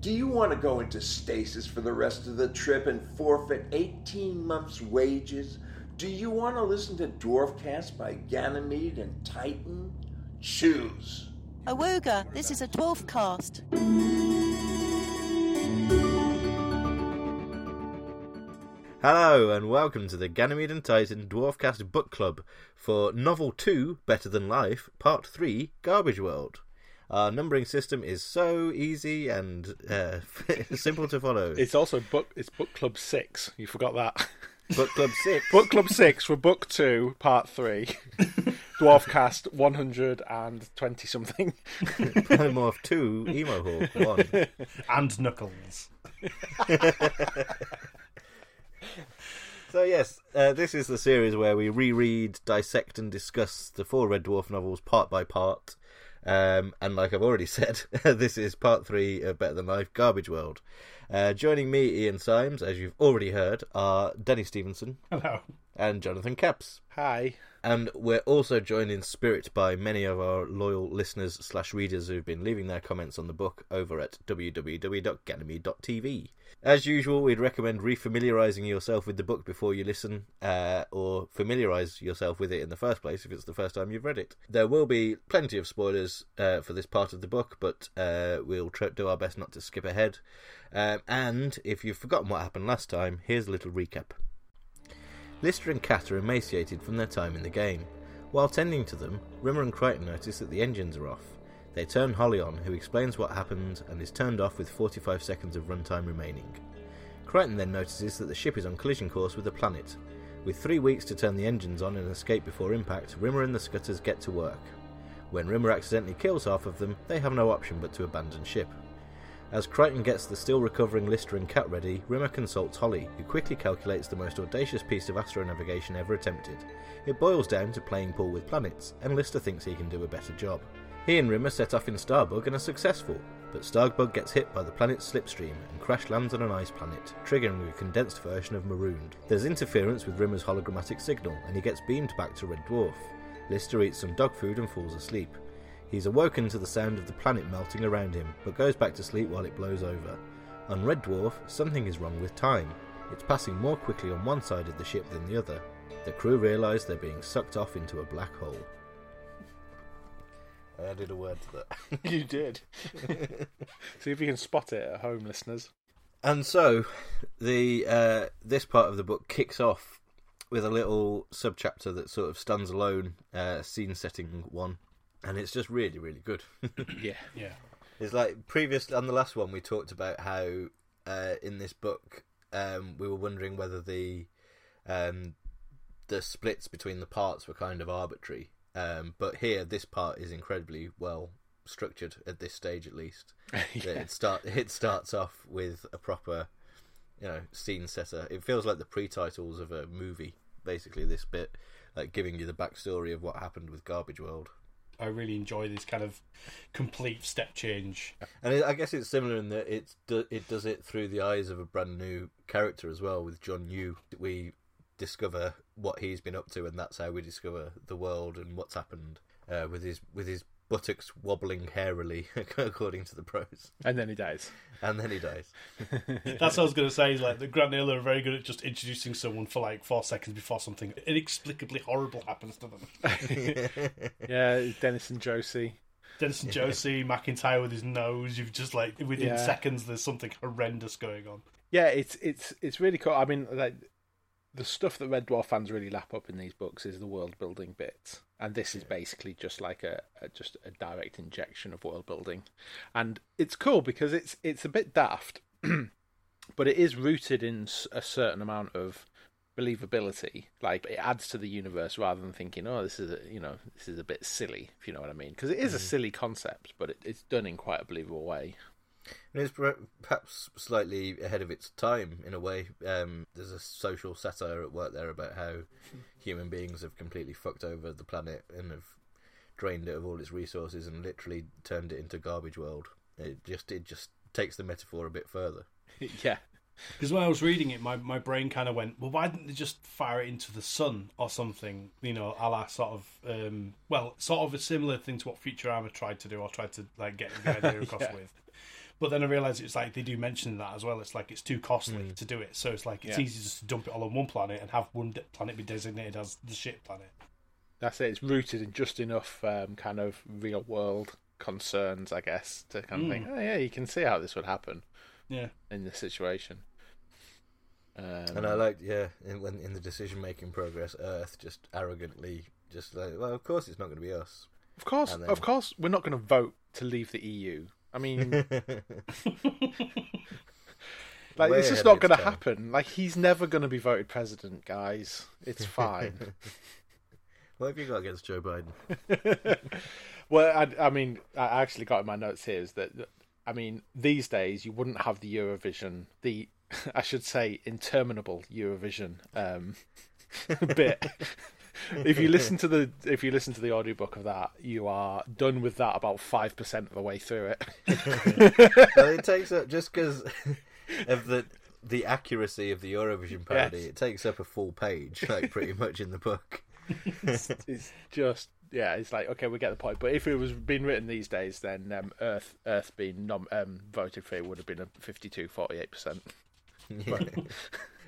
Do you want to go into stasis for the rest of the trip and forfeit 18 months' wages? Do you want to listen to Dwarfcast by Ganymede and Titan? Choose. Awoga, this is a dwarf cast. Hello and welcome to the Ganymede and Titan Dwarfcast Book Club for Novel 2 Better Than Life, Part 3 Garbage World. Our numbering system is so easy and uh, simple to follow. It's also book. It's book club six. You forgot that. Book Club 6. book club six for book two, part three. Dwarfcast one hundred and twenty something. Polymorph 2 Emohawk 1. and Knuckles. So, yes, uh, this is the series where we reread, dissect, and discuss the four Red Dwarf novels part by part. Um, and like I've already said, this is part three of Better Than Life Garbage World. Uh, joining me, Ian Symes, as you've already heard, are Danny Stevenson Hello. and Jonathan Capps. Hi. And we're also joined in spirit by many of our loyal listeners slash readers who've been leaving their comments on the book over at www.ganymede.tv. As usual, we'd recommend refamiliarising yourself with the book before you listen, uh, or familiarise yourself with it in the first place if it's the first time you've read it. There will be plenty of spoilers uh, for this part of the book, but uh, we'll try- do our best not to skip ahead. Um, and if you've forgotten what happened last time, here's a little recap. Lister and Cat are emaciated from their time in the game. While tending to them, Rimmer and Kryten notice that the engines are off. They turn Holly on, who explains what happened and is turned off with 45 seconds of runtime remaining. Kryten then notices that the ship is on collision course with the planet. With three weeks to turn the engines on and escape before impact, Rimmer and the Scutters get to work. When Rimmer accidentally kills half of them, they have no option but to abandon ship. As Kryten gets the still recovering Lister and Cat ready, Rimmer consults Holly, who quickly calculates the most audacious piece of astronavigation ever attempted. It boils down to playing pool with planets, and Lister thinks he can do a better job. He and Rimmer set off in Starbug and are successful, but Starbug gets hit by the planet's slipstream and crash lands on an ice planet, triggering a condensed version of Marooned. There's interference with Rimmer's hologrammatic signal, and he gets beamed back to Red Dwarf. Lister eats some dog food and falls asleep. He's awoken to the sound of the planet melting around him, but goes back to sleep while it blows over. On Red Dwarf, something is wrong with time. It's passing more quickly on one side of the ship than the other. The crew realise they're being sucked off into a black hole. I added a word to that. You did. See if you can spot it at home, listeners. And so, the uh, this part of the book kicks off with a little subchapter that sort of stands alone, uh, scene setting one, and it's just really, really good. Yeah. Yeah. It's like previous on the last one we talked about how uh, in this book um, we were wondering whether the um, the splits between the parts were kind of arbitrary, um, but here this part is incredibly well structured at this stage at least. Yeah. It start it starts off with a proper you know scene setter. It feels like the pre-titles of a movie. Basically, this bit like giving you the backstory of what happened with Garbage World. I really enjoy this kind of complete step change. And it, I guess it's similar in that it's do, it does it through the eyes of a brand new character as well. With John Yu, we discover what he's been up to, and that's how we discover the world and what's happened uh, with his with his buttocks wobbling hairily, according to the pros. And then he dies. And then he dies. That's what I was going to say. Is like the Grant Naylor are very good at just introducing someone for like four seconds before something inexplicably horrible happens to them. Yeah, Dennis and Josie. Dennis and Josie, McIntyre with his nose. You've just like within Yeah. seconds, there's something horrendous going on. Yeah, it's it's it's really cool. I mean, like the stuff that Red Dwarf fans really lap up in these books is the world building bits, and this is basically just like a, a just a direct injection of world building, and it's cool because it's it's a bit daft, but it is rooted in a certain amount of believability. Like it adds to the universe rather than thinking, oh, this is a, you know this is a bit silly, if you know what I mean, because it is a mm-hmm. silly concept, but it, it's done in quite a believable way. And it's per- perhaps slightly ahead of its time in a way. Um, there's a social satire at work there about how human beings have completely fucked over the planet and have drained it of all its resources and literally turned it into garbage world. It just it just takes the metaphor a bit further. yeah. Because when I was reading it, my, my brain kind of went, well, why didn't they just fire it into the sun or something? You know, a la sort of, um, well, sort of a similar thing to what Futurama tried to do or tried to like get the idea across Yeah. with. But then I realised it's like they do mention that as well. It's like it's too costly Mm. to do it, so it's like it's Yeah. easy just to dump it all on one planet and have one de- planet be designated as the shit planet. That's it. It's rooted in just enough um, kind of real world concerns, I guess, to kind of Mm. think, oh yeah, you can see how this would happen Yeah, in this situation. Um, And I liked, yeah, in, when in the decision making progress, Earth just arrogantly just like, well, of course it's not going to be us. of course, then- of course, we're not going to vote to leave the EU. I mean, like Way it's just not going to happen. Like he's never going to be voted president, guys. It's fine. what have you got against Joe Biden? well, I, I mean, I actually got in my notes here is that I mean, these days you wouldn't have the Eurovision, the I should say interminable Eurovision um, bit. If you listen to the if you listen to the audiobook of that, you are done with that about five percent of the way through it. well, it takes up just because of the the accuracy of the Eurovision parody. Yes. It takes up a full page, like pretty much in the book. it's just yeah, it's like okay, we get the point. But if it was being written these days, then um, Earth Earth being nom- um, voted for it would have been a 52 48 percent.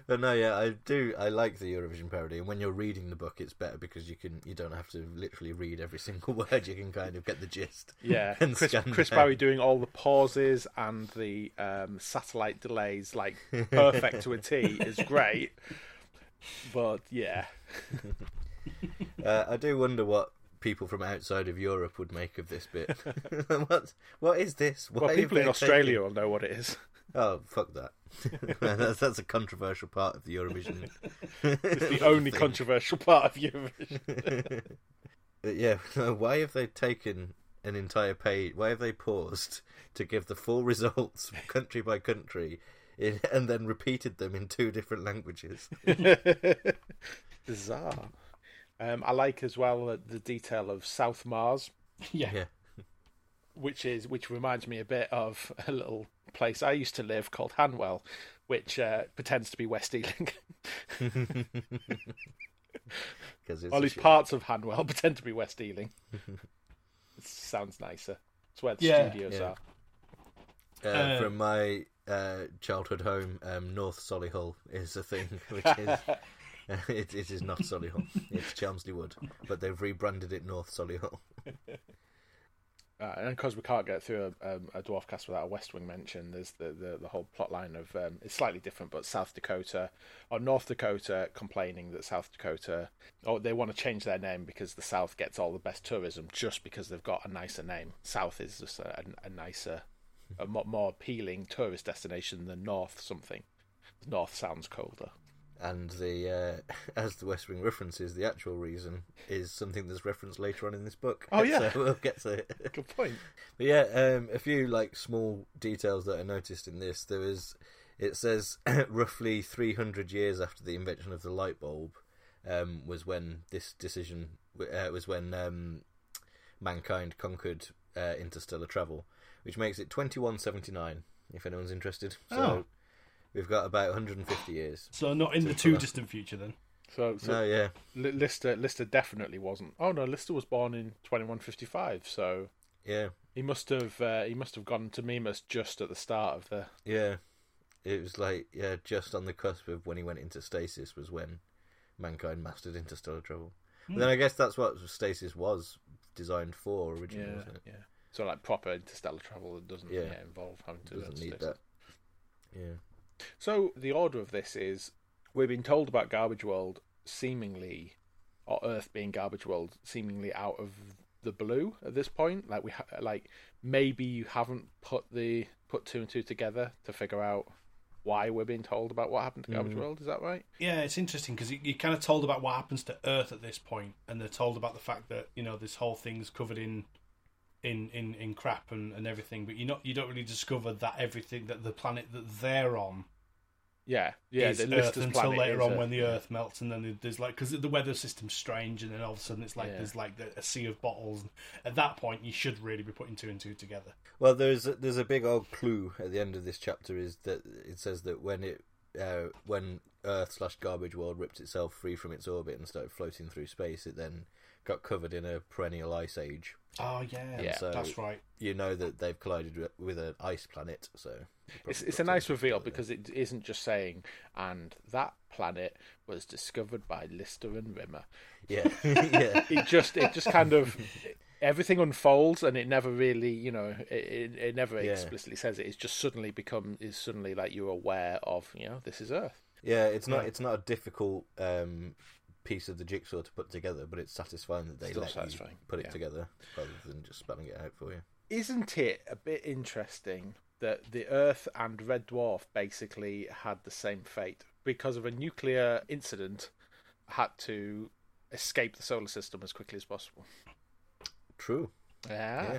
But no, yeah, I do. I like the Eurovision parody, and when you're reading the book, it's better because you can you don't have to literally read every single word. You can kind of get the gist. Yeah, And Chris, Chris. Barrie doing all the pauses and the um, satellite delays like perfect to a T is great. But yeah, Uh, I do wonder what people from outside of Europe would make of this bit. what what is this? Why well, people in Australia taken- will know what it is. Oh, fuck that. that's, that's a controversial part of the Eurovision. It's the only controversial part of Eurovision. Yeah, why have they taken an entire page? Why have they paused to give the full results country by country, in, and then repeated them in two different languages? Bizarre. Um, I like as well the detail of South Mars, yeah, Yeah, which is which reminds me a bit of a little place I used to live called Hanwell, which uh, pretends to be West Ealing. because Or at least parts of Hanwell pretend to be West Ealing. it sounds nicer. It's where the Yeah. studios Yeah. are. uh, uh, from my uh, childhood home, um, North Solihull is a thing, which is. it, it is not Solihull. It's Chelmsley Wood, but they've rebranded it North Solihull. Uh, and because we can't get through a, um, a dwarf cast without a West Wing mention, there's the, the, the whole plot line of um, it's slightly different, but South Dakota or North Dakota complaining that South Dakota, or they want to change their name because the South gets all the best tourism just because they've got a nicer name. South is just a, a, nicer, a more appealing tourist destination than North something. North sounds colder. And the uh, as the West Wing references, the actual reason is something that's referenced later on in this book. Oh, yeah. so we'll get to it. Good point. But yeah, um, a few like small details that I noticed in this. There was, it says roughly 300 years after the invention of the light bulb um, was when this decision uh, was when um, mankind conquered uh, interstellar travel, which makes it 2179. If anyone's interested, so Oh. We've got about 150 years. so not in the too distant future then. So, so No, yeah, Li- Lister Lister definitely wasn't. Oh no, Lister was born in 2155, so yeah, he must have uh, he must have gone to Mimas just at the start of the. yeah. It was like yeah, just on the cusp of when he went into stasis was when mankind mastered interstellar travel. But then I guess that's what stasis was designed for originally, Yeah, wasn't it? yeah. So like proper interstellar travel that doesn't Yeah. yeah. involve having to. Doesn't need to that. Yeah. So the order of this is we've been told about Garbage World seemingly, or Earth being Garbage World seemingly out of the blue at this point. Like we ha- like maybe you haven't put the put two and two together to figure out why we're being told about what happened to Garbage mm. World. Is that right? Yeah, it's interesting because you, you're kind of told about what happens to Earth at this point, and they're told about the fact that you know this whole thing's covered in in in, in crap and, and everything, but you not you don't really discover that everything that the planet that they're on Yeah, yeah. is the Earth Lister's until planet later is on a- when the Earth melts, and then there's like because the weather system's strange, and then all of a sudden it's like Yeah. there's like a sea of bottles. At that point, you should really be putting two and two together. Well, there's a, there's a big old clue at the end of this chapter is that it says that when it uh, when Earth slash Garbage World ripped itself free from its orbit and started floating through space, it then got covered in a perennial ice age. Oh yeah, Yeah. So- that's right. You know that they've collided with- with an ice planet, so It's, probably a nice to- reveal because it isn't just saying, and that planet was discovered by Lister and Rimmer. yeah, yeah, It just, it just kind of, everything unfolds and it never really, you know, it, it, it never Yeah. explicitly says it. It's just suddenly become, is suddenly like you're aware of, you know, this is Earth. yeah. It's not Yeah. it's not a difficult um, piece of the jigsaw to put together, but it's satisfying that they Still let satisfying, you put it yeah. together rather than just spelling it out for you. Isn't it a bit interesting that the Earth and Red Dwarf basically had the same fate because of a nuclear incident? Had to escape the solar system as quickly as possible. True. Yeah. Yeah.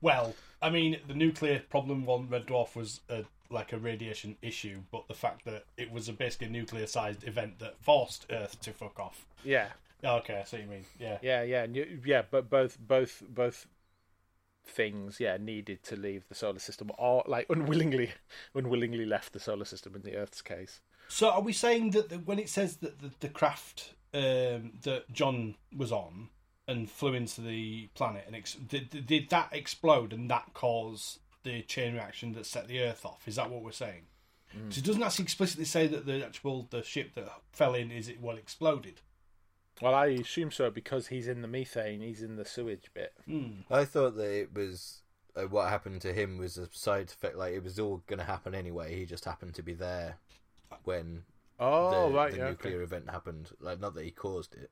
Well, I mean, the nuclear problem on Red Dwarf was a, like a radiation issue, but the fact that it was a basically a nuclear-sized event that forced Earth to fuck off. Yeah. Okay, I see what you mean. Yeah. Yeah, yeah, yeah, but both, both, both things, yeah, needed to leave the solar system, or like unwillingly, unwillingly left the solar system in the Earth's case. So, are we saying that the, when it says that the, the craft um, that John was on and flew into the planet and ex- did, did that explode and that cause the chain reaction that set the Earth off? Is that what we're saying? So it doesn't actually explicitly say that the actual the ship that fell in is it what exploded. Well, I assume so because he's in the methane, he's in the sewage bit. Hmm. I thought that it was uh, what happened to him was a side effect. Like it was all going to happen anyway. He just happened to be there when Oh, the, right, the yeah, nuclear okay. event happened. Like not that he caused it,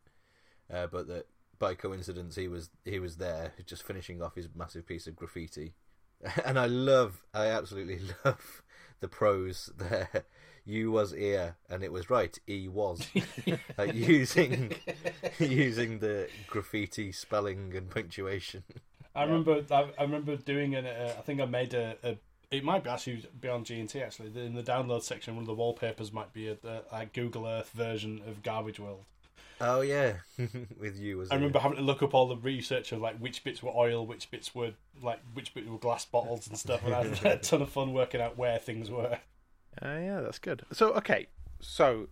uh, but that by coincidence he was he was there, just finishing off his massive piece of graffiti. And I love, I absolutely love the prose there. You was here, and it was right. He was like using using the graffiti spelling and punctuation. I remember I, I remember doing an uh, I think I made a, a it might be actually beyond G and T actually in the download section one of the wallpapers might be a, a, a Google Earth version of Garbage World. Oh yeah, with you as I remember having to look up all the research of like which bits were oil, which bits were like which bits were glass bottles and stuff, and I had a ton of fun working out where things were. Uh, yeah, that's good. So, okay, so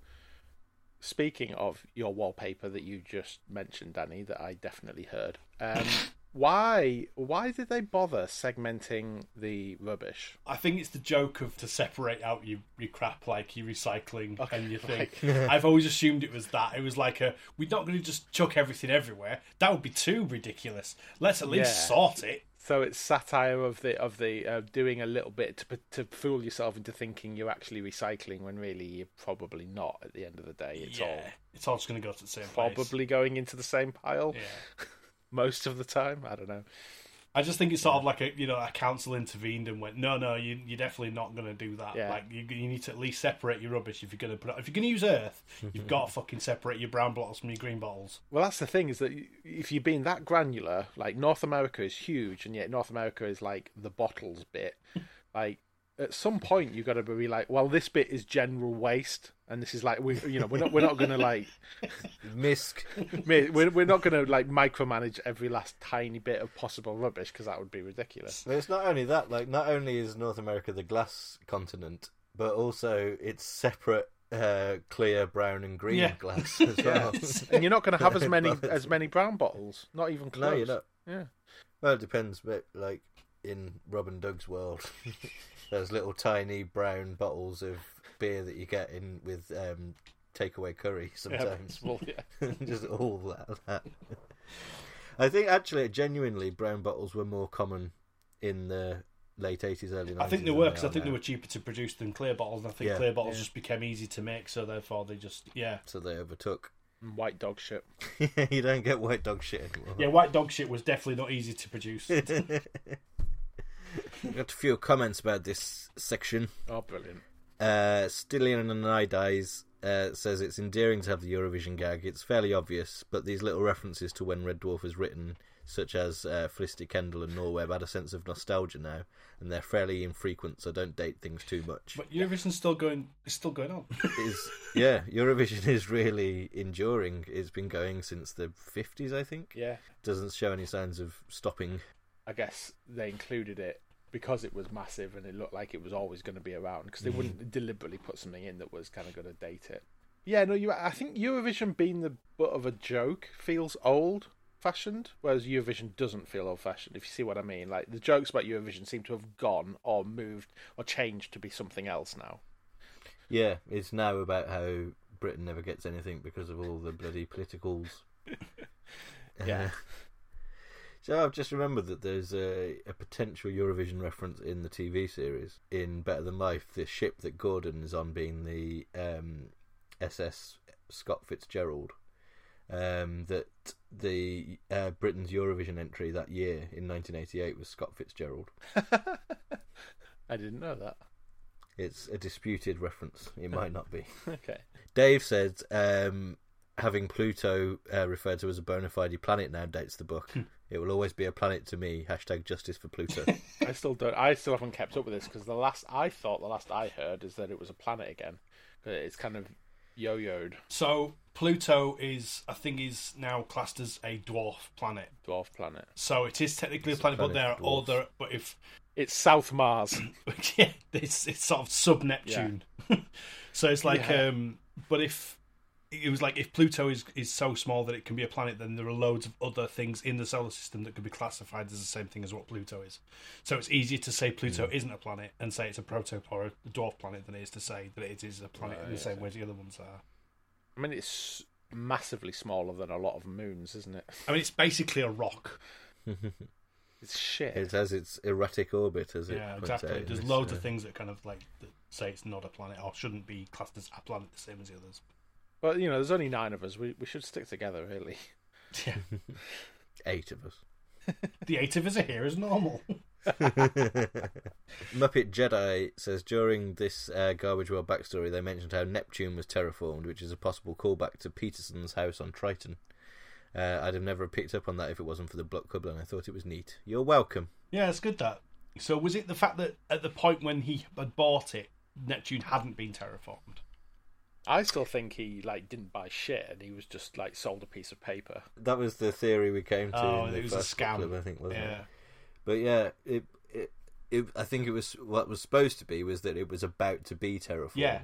speaking of your wallpaper that you just mentioned, Danny, that I definitely heard, um, why why did they bother segmenting the rubbish? I think it's the joke of to separate out your, your crap, like your recycling and your thing. like- I've always assumed it was that. It was like a we're not going to just chuck everything everywhere. That would be too ridiculous. Let's at least Yeah. sort it. So it's satire of the of the uh, doing a little bit to to fool yourself into thinking you're actually recycling when really you're probably not. At the end of the day, it's yeah, all it's all just going to go to the same place. probably going into the same pile Yeah. most of the time. I don't know. I just think it's sort of like a you know a council intervened and went no no you you're definitely not going to do that Yeah. like you, you need to at least separate your rubbish if you're going to put it, if you're going to use earth you've got to fucking separate your brown bottles from your green bottles Well, that's the thing is that if you're being that granular, like North America is huge, and yet North America is like the bottles bit. like at some point, you've got to be like, well, this bit is general waste, and this is like we, you know, we're not we're not going to like misc, we're we're not going to like micromanage every last tiny bit of possible rubbish because that would be ridiculous. But it's not only that. Like, not only is North America the glass continent, but also it's separate, uh, clear, brown, and green Yeah. glass as well. And you're not going to have as many as many brown bottles, not even close. no, you're not. Yeah. Well, it depends. But like in Rob and Doug's world, there's little tiny brown bottles of beer that you get in with um, takeaway curry sometimes. Well, yeah. just all that, that. I think actually, genuinely, brown bottles were more common in the late eighties, early nineties. I think they were because I think they were cheaper to produce than clear bottles and I think Yeah. clear bottles Yeah. just became easy to make so therefore they just yeah So they overtook. White dog shit. you don't get white dog shit anymore. yeah white dog shit was definitely not easy to produce Got a few comments about this section. Oh, brilliant. Uh, Stillian and I dies uh, says it's endearing to have the Eurovision gag. It's fairly obvious, but these little references to when Red Dwarf was written, such as uh, Felicity Kendal and Norweb, add a sense of nostalgia now, and they're fairly infrequent, so don't date things too much. but Eurovision's still going is still going on is yeah, Eurovision is really enduring. It's been going since the fifties, I think. Yeah. Doesn't show any signs of stopping. I guess they included it because it was massive and it looked like it was always going to be around because they mm-hmm. wouldn't deliberately put something in that was kind of going to date it. Yeah, no, you. I think Eurovision being the butt of a joke feels old fashioned, whereas Eurovision doesn't feel old fashioned. If you see what I mean, like the jokes about Eurovision seem to have gone or moved or changed to be something else now. Yeah, it's now about how Britain never gets anything because of all the bloody politicals. Yeah. Uh, So I've just remembered that there's a, a potential Eurovision reference in the TV series in Better Than Life. The ship that Gordon is on being the um, SS Scott Fitzgerald. Um, that the uh, Britain's Eurovision entry that year in 1988 was Scott Fitzgerald. I didn't know that. It's a disputed reference. It might not be. Okay. Dave said um, having Pluto uh, referred to as a bona fide planet now dates the book. it will always be a planet to me. Hashtag justice for Pluto. I still don't. I still haven't kept up with this because the last I thought, the last I heard, is that it was a planet again. But it's kind of yo-yoed So Pluto is, I think, is now classed as a dwarf planet. dwarf planet. So it is technically a planet, a but there are planet other. But if It's South Mars. yeah, it's it's sort of sub Neptune. so it's like, Yeah. um, but if it was like if Pluto is is so small that it can be a planet, then there are loads of other things in the solar system that could be classified as the same thing as what Pluto is. So it's easier to say Pluto isn't a planet and say it's a proto or a dwarf planet than it is to say that it is a planet in the Right, same way as the other ones are. I mean, it's massively smaller than a lot of moons, isn't it? I mean, it's basically a rock. It's shit. it has its erratic orbit, as it Yeah, points out exactly. There's this, loads uh, of things that kind of like that say it's not a planet or shouldn't be classed as a planet the same as the others. But you know, there's only nine of us. We we should stick together, really. Yeah, Eight of us. the eight of us are here as normal. Muppet Jedi says during this uh, Garbage World backstory, they mentioned how Neptune was terraformed, which is a possible callback to Petersen's house on Triton. Uh, I'd have never picked up on that if it wasn't for the Block Couple, and I thought it was neat. You're welcome. Yeah, it's good that. So was it the fact that at the point when he had bought it, Neptune hadn't been terraformed? I still think he like didn't buy shit, and he was just like sold a piece of paper. That was the theory we came to. Oh, in the it was a first Book scam. I think, wasn't yeah. it? But yeah, it, it, it, I think it was what was supposed to be was that it was about to be terraformed. Yeah.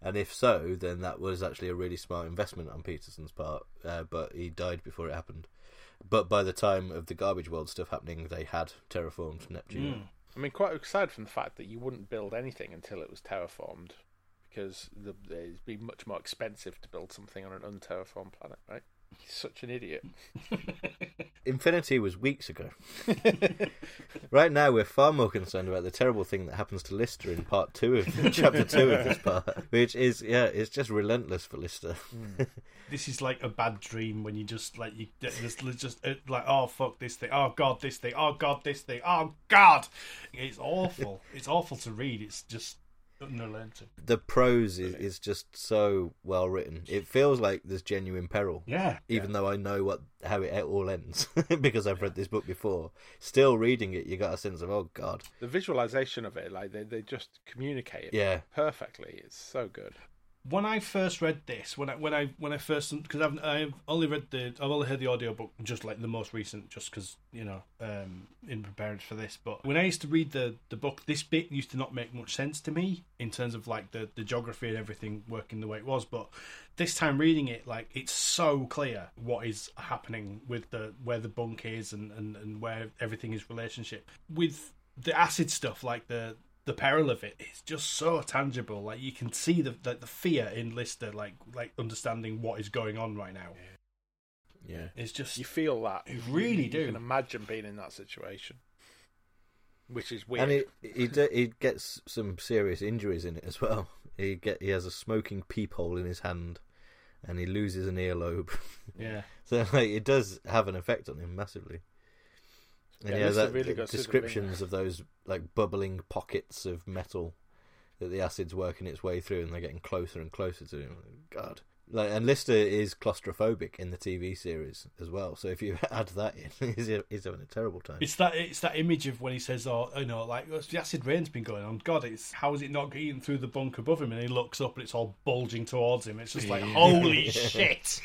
And if so, then that was actually a really smart investment on Petersen's part. Uh, but he died before it happened. But by the time of the Garbage World stuff happening, they had terraformed Neptune. Mm. I mean, quite aside from the fact that you wouldn't build anything until it was terraformed, because the, it'd be much more expensive to build something on an unterraformed planet, right? He's such an idiot. Infinity was weeks ago. right now, we're far more concerned about the terrible thing that happens to Lister in part two of chapter two of this part, which is yeah, it's just relentless for Lister. This is like a bad dream when you just like you just, just uh, like oh fuck this thing, oh god this thing, oh god this thing, oh god. It's awful. it's awful to read. It's just unrelenting. The prose is, is just so well written. It feels like there's genuine peril. Yeah. Even though I know what how it all ends because I've read this book before, still reading it, you got a sense of oh god, The visualization of it, like they, they just communicate it yeah, perfectly. It's so good. When I first read this, when I when I when I first because I've I've only read the I've only heard the audiobook just like the most recent, just because you know um, in preparing for this. But when I used to read the the book, this bit used to not make much sense to me in terms of like the the geography and everything working the way it was. But this time reading it, like it's so clear what is happening with the where the bunk is and and, and where everything is relationship with the acid stuff, like the the peril of it is just so tangible. Like you can see the the, the fear in Lister, like like understanding what is going on right now. yeah. It's just You feel that. You really you, do. You can imagine being in that situation, which is weird. And it, he d- he gets some serious injuries in it as well. He get he has a smoking peephole in his hand, and he loses an earlobe. yeah. So like it does have an effect on him massively. And Yeah, that, really the goes through the descriptions of those like bubbling pockets of metal that the acid's working its way through, and they're getting closer and closer to him. God, like and Lister is claustrophobic in the TV series as well. So if you add that in, he's, he's having a terrible time. It's that it's that image of when he says, "Oh, you know, like "Oh, the acid rain's been going on. God, it's how is it not getting through the bunk above him?" And he looks up and it's all bulging towards him. It's just like, holy shit!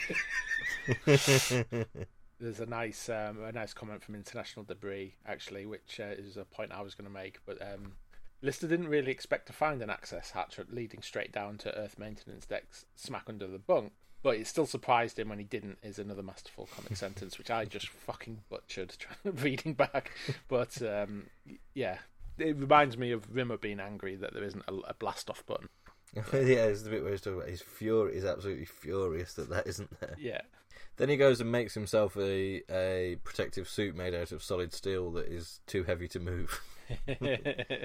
There's a nice um, a nice comment from International Debris actually, which uh, is a point I was going to make. But um, Lister didn't really expect to find an access hatch leading straight down to Earth maintenance decks smack under the bunk, but it still surprised him when he didn't, is another masterful comic sentence, which I just fucking butchered reading back. But um, yeah, it reminds me of Rimmer being angry that there isn't a, a blast off button. yeah, it's the bit where he's talking about his fury. He's absolutely furious that that isn't there. Yeah. Then he goes and makes himself a a protective suit made out of solid steel that is too heavy to move,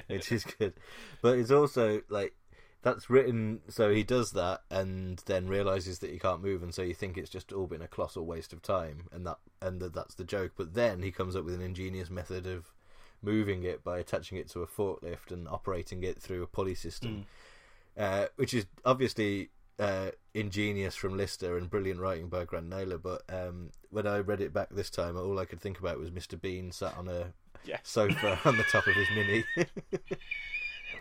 which is good. But it's also like that's written so he does that and then realizes that he can't move, and so you think it's just all been a colossal waste of time, and that and that that's the joke. But then he comes up with an ingenious method of moving it by attaching it to a forklift and operating it through a pulley system, hmm. Uh, which is obviously uh, ingenious from Lister and brilliant writing by Grant Naylor. But um, when I read it back this time, all I could think about was Mr. Bean sat on a Yes. sofa on the top of his mini.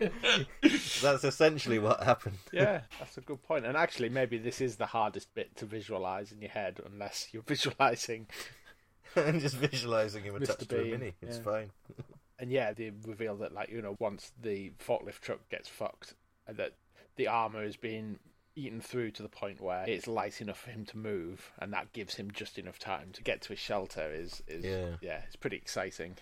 That's essentially what happened. yeah, that's a good point. And actually, maybe this is the hardest bit to visualize in your head, unless you're visualizing. and just visualizing him Mr. attached to a mini. It's yeah. fine. And yeah, they reveal that, like, you know, once the forklift truck gets fucked, that the armor is being eaten through to the point where it's light enough for him to move, and that gives him just enough time to get to his shelter. Is is Yeah. yeah, it's pretty exciting.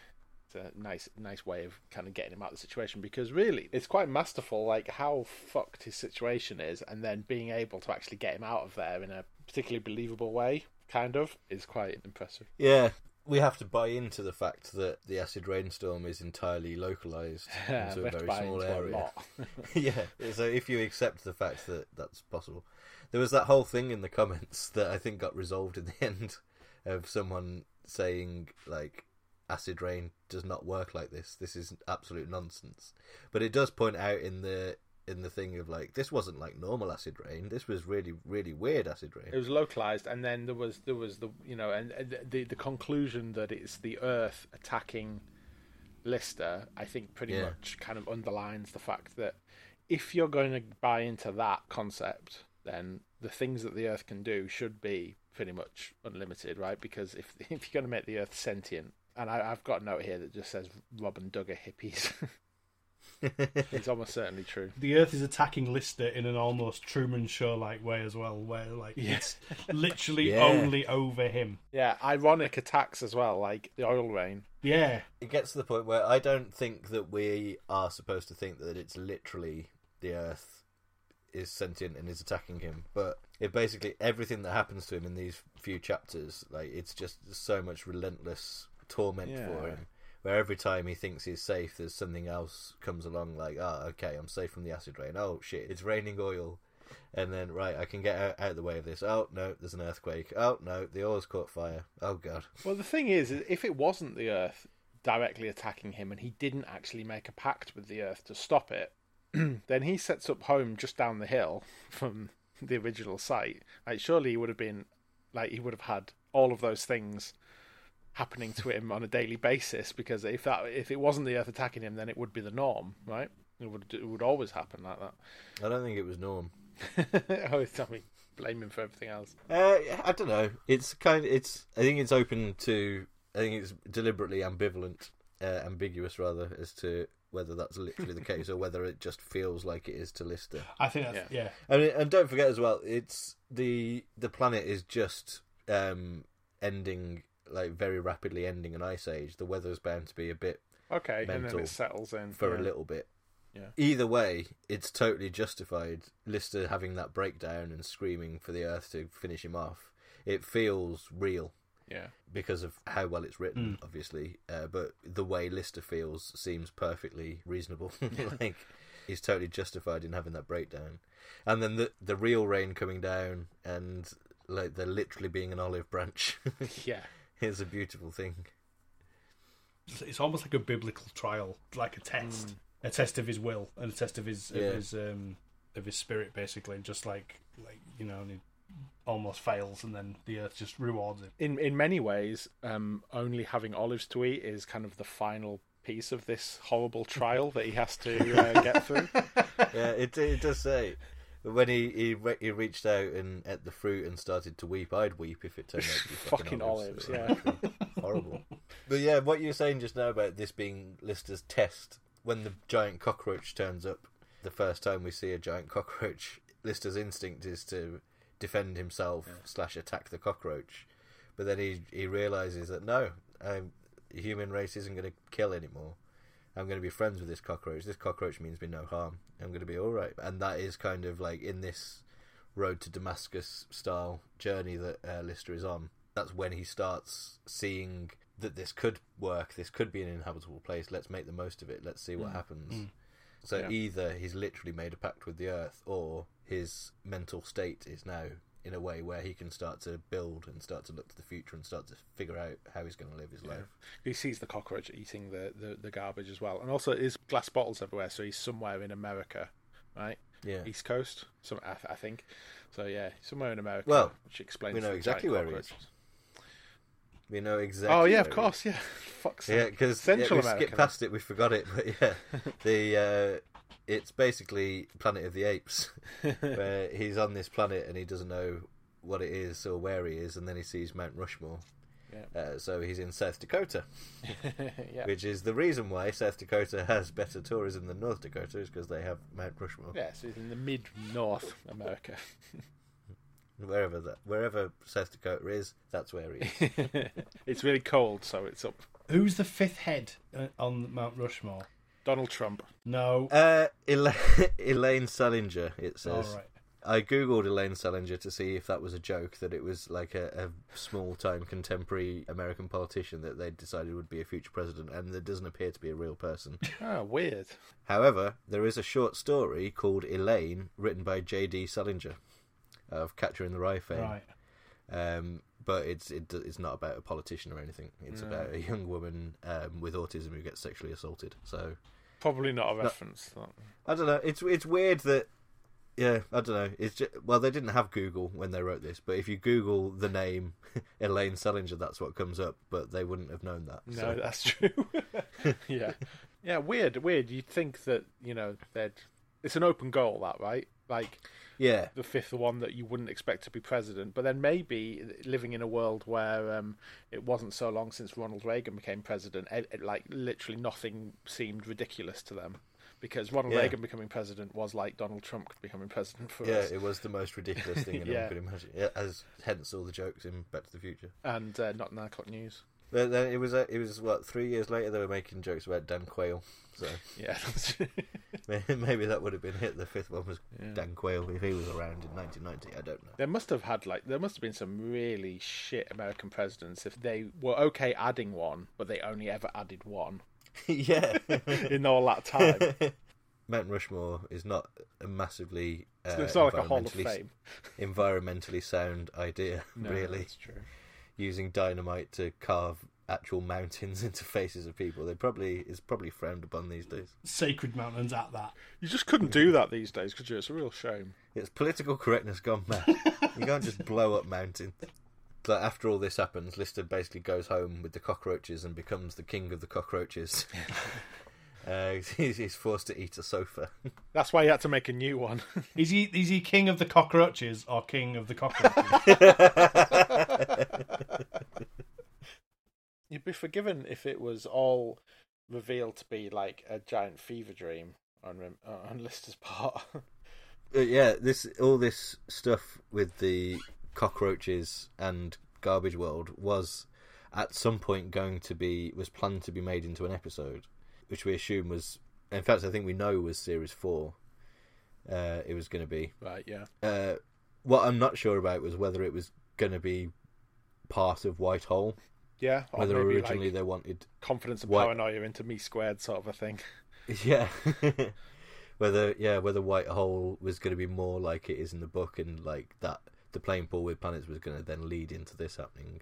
It's a nice nice way of kind of getting him out of the situation because really it's quite masterful like how fucked his situation is and then being able to actually get him out of there in a particularly believable way kind of is quite impressive Yeah, we have to buy into the fact that the acid rainstorm is entirely localized into a very small area. yeah, so if you accept the fact that that's possible, there was that whole thing in the comments that I think got resolved in the end of someone saying like acid rain does not work like this. This is absolute nonsense. But it does point out in the in the thing of like this wasn't like normal acid rain. This was really really weird acid rain. It was localized, and then there was there was the you know, and and the the conclusion that it's the Earth attacking Lister. I think pretty Yeah. much kind of underlines the fact that if you're going to buy into that concept, then the things that the Earth can do should be pretty much unlimited, right? Because if if you're going to make the Earth sentient, and I, I've got a note here that just says Rob and Doug are hippies. it's almost certainly true. The Earth is attacking Lister in an almost Truman Show like way as well, where like Yeah. it's literally Yeah. only over him. Yeah, ironic attacks as well, like the oil rain. Yeah, it gets to the point where I don't think that we are supposed to think that it's literally the Earth is sentient and is attacking him, but it basically everything that happens to him in these few chapters, like it's just so much relentless torment Yeah. for him. Where every time he thinks he's safe, there's something else comes along. Like, oh, okay, I'm safe from the acid rain. Oh shit, it's raining oil. And then, right, I can get out, out of the way of this. Oh no, there's an earthquake. Oh no, the oil's caught fire. Oh god. Well, the thing is, is if it wasn't the Earth directly attacking him and he didn't actually make a pact with the Earth to stop it, then he sets up home just down the hill from the original site. Like, surely he would have been, like, he would have had all of those things happening to him on a daily basis because if that if it wasn't the Earth attacking him, then it would be the norm, right? It would it would always happen like that. I don't think it was Norm. that. oh, I mean, blame him for everything else. Uh, I don't know. It's kind. Of, it's. I think it's open to. I think it's deliberately ambivalent, uh, ambiguous rather, as to whether that's literally the case or whether it just feels like it is to Lister. I think that's yeah. And and don't forget as well, it's the the planet is just um, ending like very rapidly ending an ice age. The weather's bound to be a bit Okay, and then it settles in for a little bit. Yeah. Either way, it's totally justified. Lister having that breakdown and screaming for the Earth to finish him off. It feels real. Yeah. because of how well it's written, obviously. Uh, but the way Lister feels seems perfectly reasonable. like he's totally justified in having that breakdown. And then the the real rain coming down and like there literally being an olive branch Yeah. Is a beautiful thing. It's, it's almost like a biblical trial, like a test, a test of his will and a test of his Yeah. of his um, of his spirit, basically. And just like like you know, and he almost fails, and then the earth just rewards him. in in many ways, um, only having olives to eat is kind of the final piece of this horrible trial that he has to uh, get through. yeah, it it does say. When he, he he reached out and ate the fruit and started to weep, I'd weep if it turned out to be fucking, Fucking olives. olives, yeah. horrible. But yeah, what you were saying just now about this being Lister's test when the giant cockroach turns up, the first time we see a giant cockroach, Lister's instinct is to defend himself slash attack the cockroach. But then he he realizes that no, um, the human race isn't going to kill anymore. I'm going to be friends with this cockroach. This cockroach means me no harm. I'm going to be all right. And that is kind of like in this road to Damascus style journey that uh, Lister is on. That's when he starts seeing that this could work. This could be an inhabitable place. Let's make the most of it. Let's see what happens. So Yeah. either he's literally made a pact with the earth, or his mental state is now in a way where he can start to build and start to look to the future and start to figure out how he's going to live his life. He sees the cockroach eating the, the, the garbage as well, and also there's glass bottles everywhere. So he's somewhere in America, right? Yeah. East Coast, some I, I think. So yeah, somewhere in America. Well, which explains we know exactly where he is. We know exactly. Oh yeah, of course, yeah. Fuck's Yeah, because Central we America. skipped past it, we forgot it, but yeah, the uh, it's basically Planet of the Apes, where he's on this planet and he doesn't know what it is or where he is, and then he sees Mount Rushmore. Yeah. Uh, so he's in South Dakota, yeah. which is the reason why South Dakota has better tourism than North Dakota, is because they have Mount Rushmore. Yeah, so he's in the mid North America. Wherever that, wherever South Dakota is, that's where he is. it's really cold, so it's up. Who's the fifth head uh, on Mount Rushmore? Donald Trump. No. uh, Ela- Elaine Salinger, it says. right. I googled Elaine Salinger to see if that was a joke, that it was like a, a small time contemporary American politician that they decided would be a future president, and there doesn't appear to be a real person. Oh, weird. However, there is a short story called Elaine, written by J.D. Salinger of Catcher in the Rye fame. Right. Um, but it's it, it's not about a politician or anything. It's about a young woman um, with autism who gets sexually assaulted. So Probably not a reference. that. I don't know. It's it's weird that yeah, I don't know. It's just, well, they didn't have Google when they wrote this, but if you Google the name Elaine Salinger, that's what comes up. But they wouldn't have known that. No, so. that's true. yeah, yeah. Weird, weird. You'd think that you know they'd. It's an open goal, that right? Like yeah, the fifth one that you wouldn't expect to be president, but then maybe living in a world where um, it wasn't so long since Ronald Reagan became president, it, it, like literally nothing seemed ridiculous to them. Because Ronald Yeah. Reagan becoming president was like Donald Trump becoming president for us. yeah, it was the most ridiculous thing anyone Yeah. could imagine. Yeah, as hence all the jokes in Back to the Future. and uh, not nine o'clock news. But then it was uh, it was what three years later they were making jokes about Dan Quayle. So Yeah, maybe that would have been hit. The fifth one was Dan Quayle if he was around in 1990. I don't know. There must have had like there must have been some really shit American presidents if they were okay adding one, but they only ever added one yeah. in all that time. Mount Rushmore is not a massively uh, it's not like a Hall of environmentally- Fame. environmentally sound idea, No, really. that's true. Using dynamite to carve actual mountains into faces of people, they probably is probably frowned upon these days. Sacred mountains at that. You just couldn't do that these days, could you? It's a real shame. It's political correctness gone mad. you can't just blow up mountains. So after all this happens, Lister basically goes home with the cockroaches and becomes the king of the cockroaches. uh, he's, he's forced to eat a sofa. That's why he had to make a new one. Is he is he king of the cockroaches or king of the cockroaches? You'd be forgiven if it was all revealed to be like a giant fever dream on uh, on Lister's part. Uh, yeah, this all this stuff with the cockroaches and garbage world was at some point going to be was planned to be made into an episode, which we assume was. In fact, I think we know was series four. Uh, it was going to be. right, yeah. Uh, what I'm not sure about was whether it was going to be part of Whitehole. Yeah. Whether originally like, they wanted confidence and What- paranoia into me squared sort of a thing. Yeah. whether yeah, whether Whitehole was going to be more like it is in the book, and like that the playing pool with planets was going to then lead into this happening,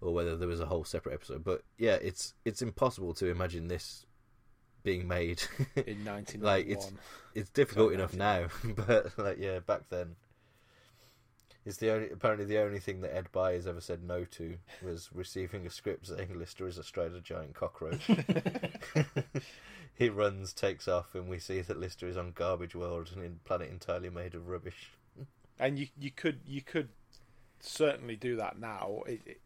or whether there was a whole separate episode. But yeah, it's it's impossible to imagine this being made. In 1991. like it's it's difficult enough now, but like yeah, back then. It's the only apparently the only thing that Ed Byers ever said no to was receiving a script saying Lister is astride a giant cockroach. he runs, takes off, and we see that Lister is on Garbage World and in planet entirely made of rubbish. and you you could you could certainly do that now. It, it,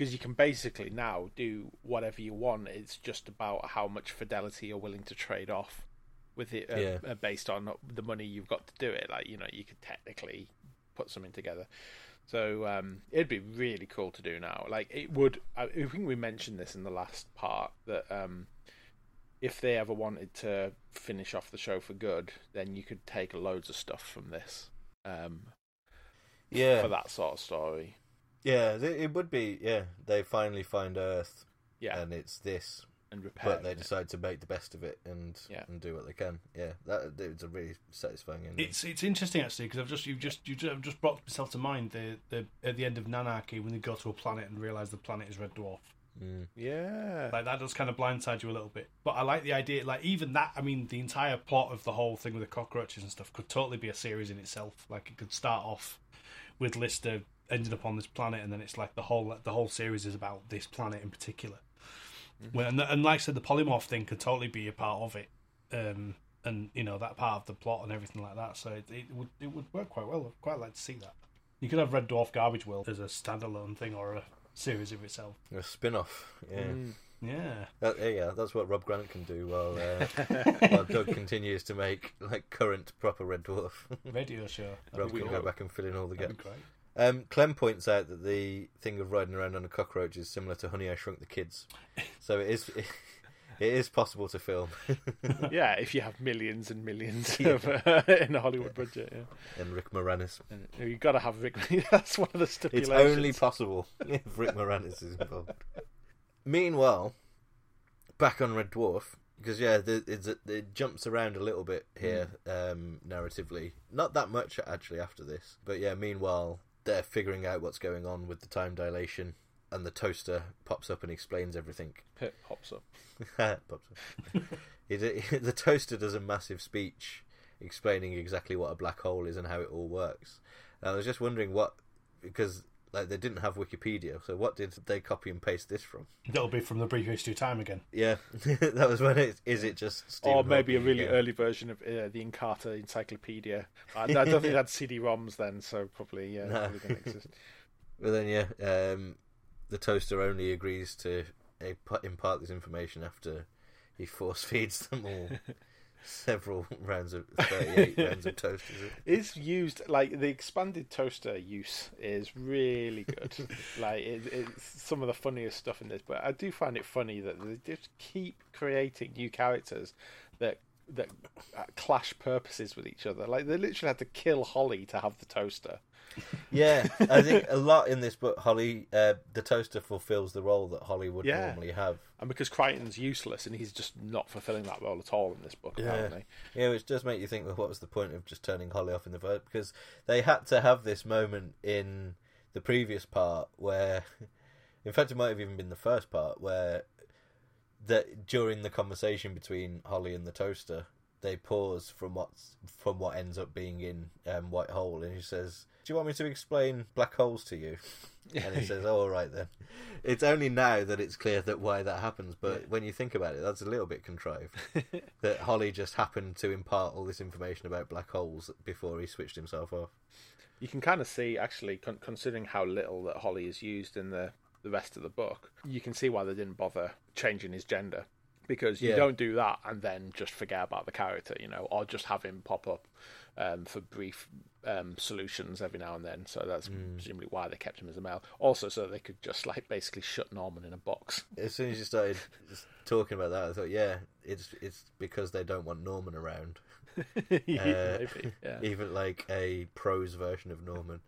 because you can basically now do whatever you want. It's just about how much fidelity you're willing to trade off with it, uh, Yeah. uh, based on the money you've got to do it. Like you know, you could technically put something together. So um, it'd be really cool to do now. Like it would. I, I think we mentioned this in the last part that um, if they ever wanted to finish off the show for good, then you could take loads of stuff from this um, Yeah, for that sort of story. Yeah, it would be. Yeah, they finally find Earth, Yeah, and it's this, and repair. but they decide to make the best of it and Yeah. and do what they can. Yeah, that it's a really satisfying ending. It's it's interesting actually because I've just you've just you just, I've just brought myself to mind the, the at the end of Nanarchy when they go to a planet and realise the planet is red dwarf. Mm. yeah, Like that does kind of blindside you a little bit. But I like the idea. Like even that, I mean, the entire plot of the whole thing with the cockroaches and stuff could totally be a series in itself. Like it could start off with Lister ended up on this planet, and then it's like the whole the whole series is about this planet in particular. Well, and, and like I said, the polymorph thing could totally be a part of it, um, and you know that part of the plot and everything like that. So it, it would it would work quite well. I'd quite like to see that. You could have Red Dwarf Garbage World as a standalone thing or a series of itself. A spin-off. Yeah. Mm. Yeah. That, yeah, yeah, that's what Rob Grant can do while uh, while Doug continues to make like current proper Red Dwarf. Radio show. That'd Rob can go back and fill in all the gaps. Um, Clem points out that the thing of riding around on a cockroach is similar to Honey I Shrunk the Kids, so it is it, is possible to film. yeah. If you have millions and millions Yeah. of, uh, in a Hollywood budget, yeah, and Rick Moranis. and you've got to have Rick. That's one of the stipulations. It's only possible if Rick Moranis is involved. Meanwhile, back on Red Dwarf, because yeah, the, it's, it jumps around a little bit here um, narratively. Not that much actually after this, but yeah. Meanwhile, they're figuring out what's going on with the time dilation, and the toaster pops up and explains everything. Pip pops up. pops up. It- the toaster does a massive speech explaining exactly what a black hole is and how it all works. And I was just wondering what because like they didn't have Wikipedia, so what did they copy and paste this from? That'll be from the brief history of time again. Yeah, that was when it is it just Stephen or maybe a really again? early version of uh, the Encarta Encyclopedia. I, I don't think it had CD-ROMs then, so probably yeah, No. probably didn't exist. But then yeah, um, the toaster only agrees to impart this information after he force feeds them all several rounds of thirty-eight rounds of toast. Is it? It's used like the expanded toaster use is really good. like it, it's some of the funniest stuff in this, but I do find it funny that they just keep creating new characters that that uh, clash purposes with each other. Like they literally had to kill Holly to have the toaster. Yeah, I think a lot in this book, Holly, uh, the toaster fulfills the role that Holly would Yeah. normally have. And because Kryten's useless and he's just not fulfilling that role at all in this book, Yeah. apparently. Yeah, which does make you think, well, what was the point of just turning Holly off in the first? Because they had to have this moment in the previous part where, in fact, it might have even been the first part where that during the conversation between Holly and the toaster, they pause from what's from what ends up being in um, White Hole, and he says, "Do you want me to explain black holes to you?" And he says, "Oh, all right then." It's only now that it's clear that why that happens, but when you think about it, that's a little bit contrived. that Holly just happened to impart all this information about black holes before he switched himself off. You can kind of see, actually, con- considering how little that Holly is used in the, the rest of the book, you can see why they didn't bother changing his gender. Because you Yeah. don't do that and then just forget about the character, you know, or just have him pop up um, for brief um, solutions every now and then. So that's presumably why they kept him as a male. Also, so they could just like basically shut Norman in a box. As soon as you started just talking about that, I thought, yeah, it's it's because they don't want Norman around. Yeah, maybe. Yeah. Even like a prose version of Norman.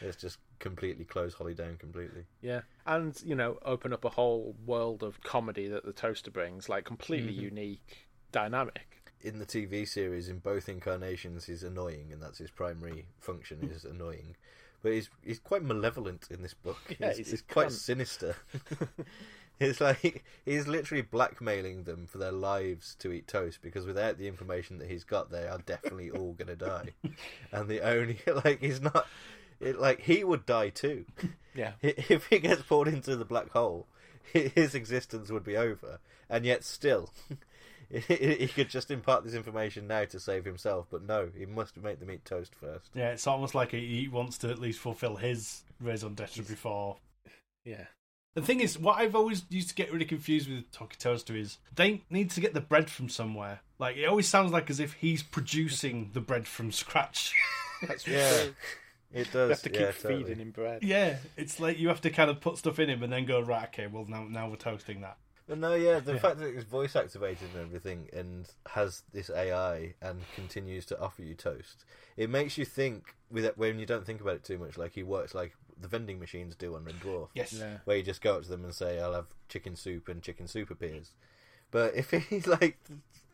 It's just completely close Holly down completely. Yeah, and you know, open up a whole world of comedy that the toaster brings, like completely mm-hmm. unique dynamic. In the TV series, in both incarnations, he's annoying, and that's his primary function mm. is annoying. But he's he's quite malevolent in this book. Yeah, he's, he's he's quite cunt. sinister. it's like he's literally blackmailing them for their lives to eat toast because without the information that he's got, they are definitely all gonna die. And the only like he's not it, like he would die too. Yeah, If he gets pulled into the black hole, his existence would be over. And yet, still, he could just impart this information now to save himself. But no, he must make them eat toast first. Yeah, it's almost like he he wants to at least fulfill his raison d'etre before. yeah. The thing is, what I've always used to get really confused with Talkie Toaster is they need to get the bread from somewhere. Like it always sounds like as if he's producing the bread from scratch. That's Yeah. True. It You have to keep yeah, feeding totally. him bread. yeah, it's like you have to kind of put stuff in him and then go right. Okay, well now now we're toasting that. But no, yeah, the fact that it's voice activated and everything, and has this AI and continues to offer you toast, it makes you think with it when you don't think about it too much. Like he works like the vending machines do on Red Dwarf, Yes. Yeah. where you just go up to them and say, "I'll have chicken soup," and chicken soup appears. But if he like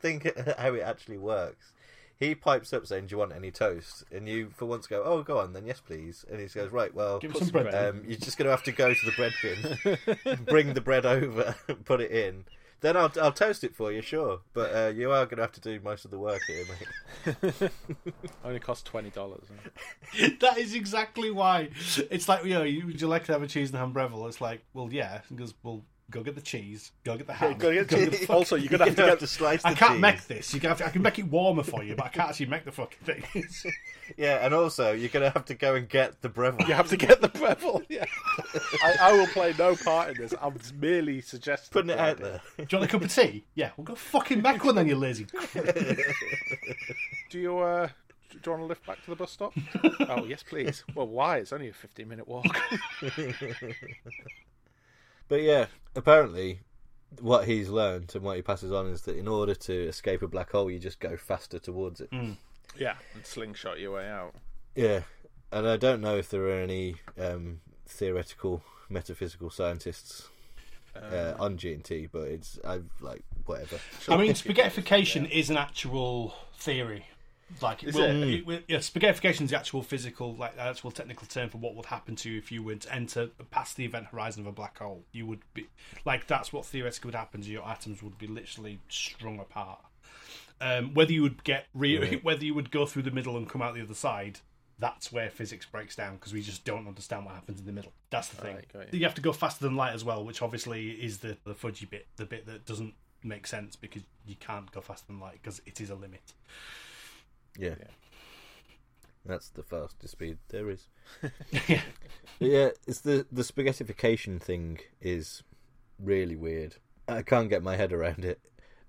think how it actually works, he pipes up saying, "Do you want any toast?" And you, for once, go, "Oh, go on, then yes, please." And he goes, "Right, well, Give some some bread. bread. um, you're just going to have to go to the bread bin, bring the bread over, put it in. Then I'll I'll toast it for you, sure. But uh, you are going to have to do most of the work here, mate. Only cost twenty dollars. that is exactly why. It's like you know, you, would you like to have a cheese and ham breville? It's like, well, yeah, because well, go get the cheese, go get the ham. Go get go cheese. the Also, you're gonna have to You're get. slice the I can't cheese. make this. You can have to, I can make it warmer for you, but I can't actually make the fucking thing. Yeah, and also you're going to have to go and get the breville. You have to get the Breville. Yeah. I, I will play no part in this. I'm merely suggesting. putting it out there. Do you want a cup of tea? Yeah, we'll go fucking make one then, you lazy. Do you uh, do you want to lift back to the bus stop? oh yes, please. Well, why? It's only a 15 minute walk. But yeah, apparently, what he's learned and what he passes on is that in order to escape a black hole, you just go faster towards it. yeah, and slingshot your way out. Yeah, and I don't know if there are any um, theoretical metaphysical scientists uh, on G&T, but it's I've like whatever. I mean, spaghettification is an actual theory. Like, Is it? it- yeah, spaghettification is the actual physical, like, actual technical term for what would happen to you if you were to enter past the event horizon of a black hole. You would be, like, that's what theoretically would happen to your atoms would be literally strung apart. Um, whether you would get re- whether you would go through the middle and come out the other side, that's where physics breaks down because we just don't understand what happens in the middle. That's the thing. Right, got you. You have to go faster than light as well, which obviously is the the fudgy bit, the bit that doesn't make sense because you can't go faster than light because it is a limit. Yeah. Yeah. That's the fastest speed there is. yeah. Yeah, it's the the spaghettification thing is really weird. I can't get my head around it.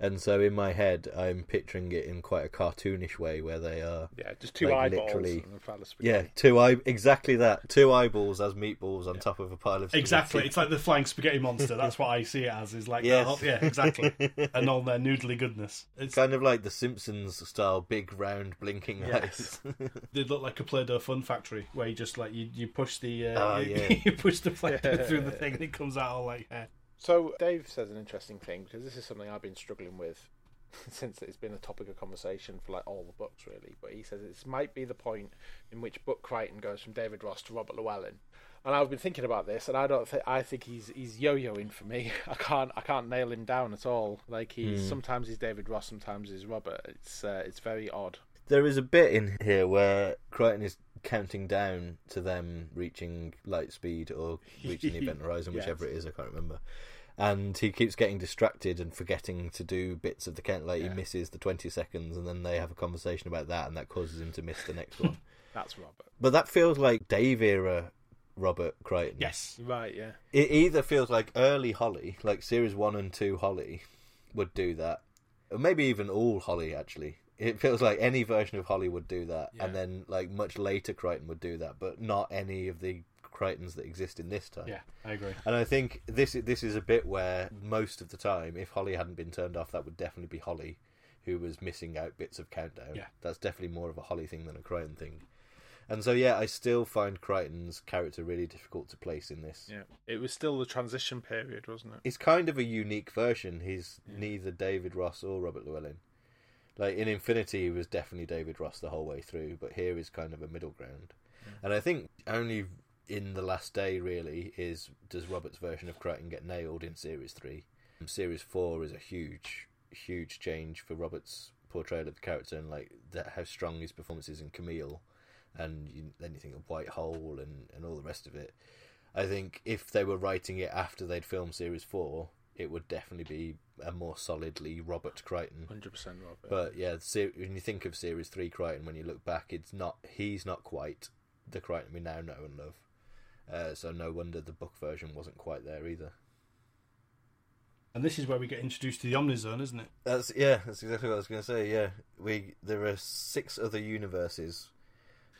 And so in my head, I'm picturing it in quite a cartoonish way, where they are Yeah, just two Like, eyeballs literally- and a pile of Yeah, two eye exactly that. Two eyeballs as meatballs on top of a pile of Exactly. It's like the flying spaghetti monster. That's what I see it as. Is like, Yes. oh, yeah, exactly. and all their noodly goodness. It's, kind of like the Simpsons style, big round blinking Yes. eyes. they look like a Play-Doh fun factory where you just like you, you push the uh, Ah, you, yeah. you push the Play-Doh through the thing and it comes out all like hair. So Dave says an interesting thing because this is something I've been struggling with since it's been a topic of conversation for like all the books really. But he says this might be the point in which book Kryten goes from David Ross to Robert Llewellyn. And I've been thinking about this, and I don't think I think he's he's yo-yoing for me. I can't I can't nail him down at all. Like he's sometimes he's David Ross, sometimes he's Robert. It's uh, it's very odd. there is a bit in here where Kryten is counting down to them reaching light speed or reaching the event horizon, Yes. whichever it is. I can't remember. And he keeps getting distracted and forgetting to do bits of the count. Like Yeah. he misses the twenty seconds, and then they have a conversation about that, and that causes him to miss the next one. That's Robert. But that feels like Dave era Robert Kryten. Yes. Right? Yeah. It either feels like early Holly, like series one and two Holly, would do that, or maybe even all Holly. Actually, it feels like any version of Holly would do that, and then like much later Kryten would do that, but not any of the Krytens that exist in this time. Yeah, I agree. And I think this this is a bit where most of the time, if Holly hadn't been turned off, that would definitely be Holly, who was missing out bits of countdown. Yeah. that's definitely more of a Holly thing than a Kryten thing. And so yeah, I still find Kryten's character really difficult to place in this. Yeah. It was still the transition period, wasn't it? It's kind of a unique version. He's neither David Ross or Robert Llewellyn. Like in Infinity, he was definitely David Ross the whole way through, but here is kind of a middle ground. And I think only in the last day really is does Robert's version of Kryten get nailed in Series Three. Um, Series Four is a huge, huge change for Robert's portrayal of the character and like that how strong his performance is in Camille, and you, then you think of White Hole and and all the rest of it. I think if they were writing it after they'd filmed Series 4, it would definitely be a more solidly Robert Kryten. Hundred percent Robert. But yeah, when you think of Series 3 Kryten, when you look back, it's not he's not quite the Kryten we now know and love. Uh, so no wonder the book version wasn't quite there either. And this is where we get introduced to the Omnizone, isn't it? That's yeah, that's exactly what I was going to say. Yeah, we there are six other universes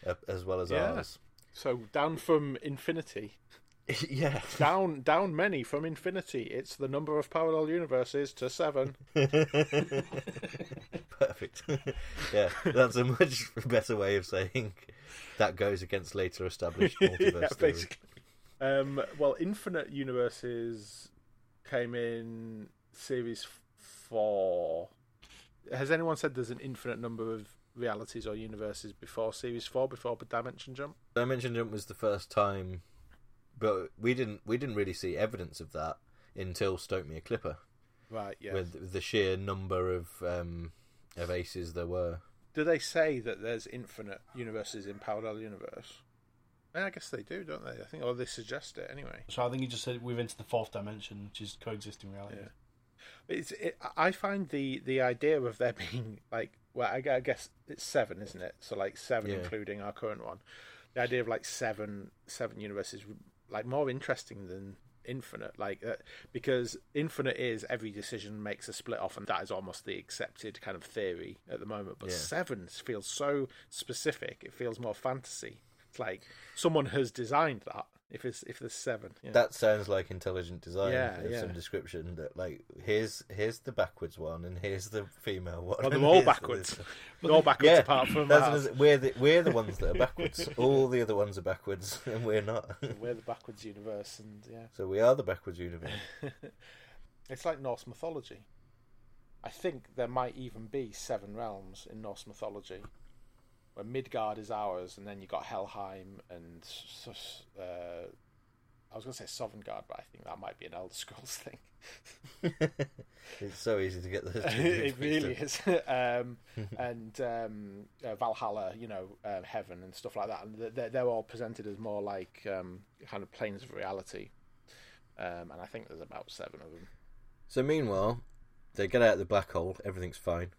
uh, as well as Yeah. ours. So down from infinity, yeah, down down many from infinity. It's the number of parallel universes to seven. perfect. yeah, that's a much better way of saying that goes against later established multiverse yeah, theory. basically. Um, well, infinite universes came in series four. Has anyone said there's an infinite number of realities or universes before series four, before the Dimension Jump? Dimension Jump was the first time, but we didn't we didn't really see evidence of that until Stoke Me a Clipper, Right. Yeah. with the sheer number of um, of aces there were. Do they say that there's infinite universes in parallel universe? I guess they do, don't they? I think, or they suggest it anyway. So I think you just said we've entered the fourth dimension, which is coexisting reality. Yeah. It's. It, I find the the idea of there being like, well, I, I guess it's seven, isn't it? So like seven, Yeah. including our current one. The idea of like seven seven universes, like more interesting than infinite, like uh, because infinite is every decision makes a split off, and that is almost the accepted kind of theory at the moment. But Yeah. seven feels so specific; it feels more fantasy. It's like someone has designed that. If it's if there's seven, yeah. That sounds like intelligent design Yeah, of yeah. some description. That like here's here's the backwards one and here's the female one. well, they're all backwards. They're all backwards Yeah, apart from that's ours. what it is. we're the we're the ones that are backwards. All the other ones are backwards, and we're not. We're the backwards universe, and yeah, so we are the backwards universe. it's like Norse mythology. I think there might even be seven realms in Norse mythology, where Midgard is ours, and then you got Helheim and uh, I was going to say Sovngarde, but I think that might be an Elder Scrolls thing. It's so easy to get those. it really is. um, and um, uh, Valhalla, you know, uh, heaven and stuff like that. And they're, they're all presented as more like um, kind of planes of reality. Um, and I think there's about seven of them. So meanwhile, they get out of the black hole. Everything's fine.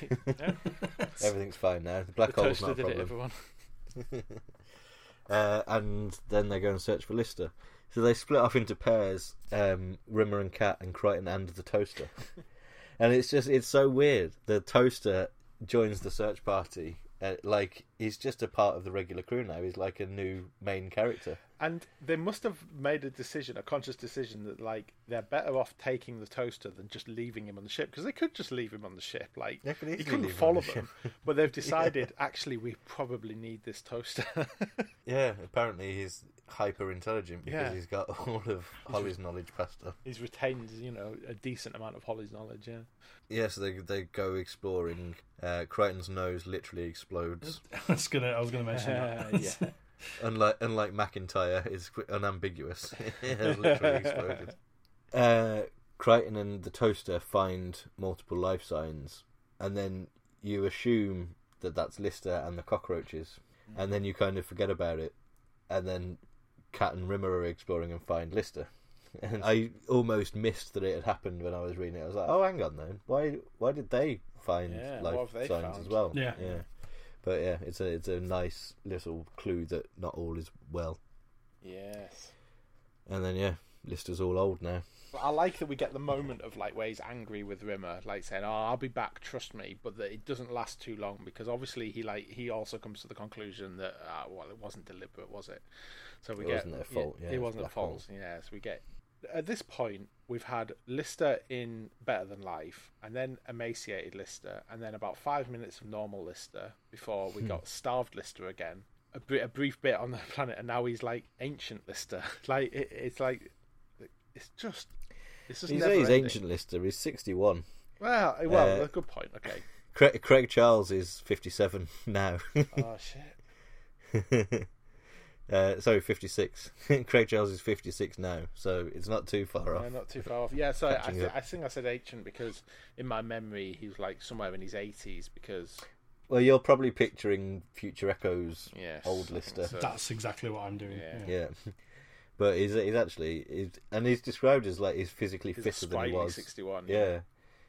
Yeah. Everything's fine now. The black the hole's not a did it, problem. everyone. uh, and then they go and search for Lister. So they split off into pairs, um, Rimmer and Cat, and Kryten and the Toaster. and it's just, it's so weird. The Toaster joins the search party. Uh, like, he's just a part of the regular crew now. He's like a new main character. And they must have made a decision, a conscious decision, that like they're better off taking the toaster than just leaving him on the ship because they could just leave him on the ship. Like They could he couldn't follow the them, but they've decided actually we probably need this toaster. Yeah, apparently he's hyper intelligent because Yeah. he's got all of Holly's knowledge past him. He's retained, you know, a decent amount of Holly's knowledge. Yeah. Yeah, so they they go exploring. Uh, Kryten's nose literally explodes. I was gonna, I was gonna mention that. Uh, yeah. unlike unlike McIntyre, is qu- unambiguous. it has literally exploded. Uh, Kryten and the Toaster find multiple life signs, and then you assume that that's Lister and the cockroaches, and then you kind of forget about it, and then Cat and Rimmer are exploring and find Lister. And I almost missed that it had happened when I was reading it. I was like, "Oh, hang on, then. Why? Why did they find Yeah, life they signs found? as well?" Yeah. yeah. But yeah, it's a it's a nice little clue that not all is well. Yes. And then yeah, Lister's all old now. I like that we get the moment of like where he's angry with Rimmer, like saying, "Oh, I'll be back, trust me," but that it doesn't last too long because obviously he like he also comes to the conclusion that uh, well, it wasn't deliberate, was it? So we It get wasn't their fault, yeah, it it's wasn't their hole. fault. Yeah, so we get at this point we've had Lister in Better Than Life, and then emaciated Lister, and then about five minutes of normal Lister before we got starved Lister again. A, bri- a brief bit on the planet, and now he's like ancient Lister. like it, it's like it's just it's just You never say he's ending. ancient Lister. He's sixty-one. Well, well, Uh, a good point. Okay. Craig, Craig Charles is fifty-seven now. Oh shit. uh, sorry, fifty-six. Craig Charles is fifty-six now, so it's not too far off. Yeah, not too far off. Yeah, so I, I, th- I think I said ancient because in my memory he was like somewhere in his eighties because Well, you're probably picturing Future Echoes yes, old Lister. so. That's exactly what I'm doing. Yeah. Yeah. Yeah. But he's, he's actually he's, and he's described as like he's physically He's fitter than he was. sixty-one. Yeah,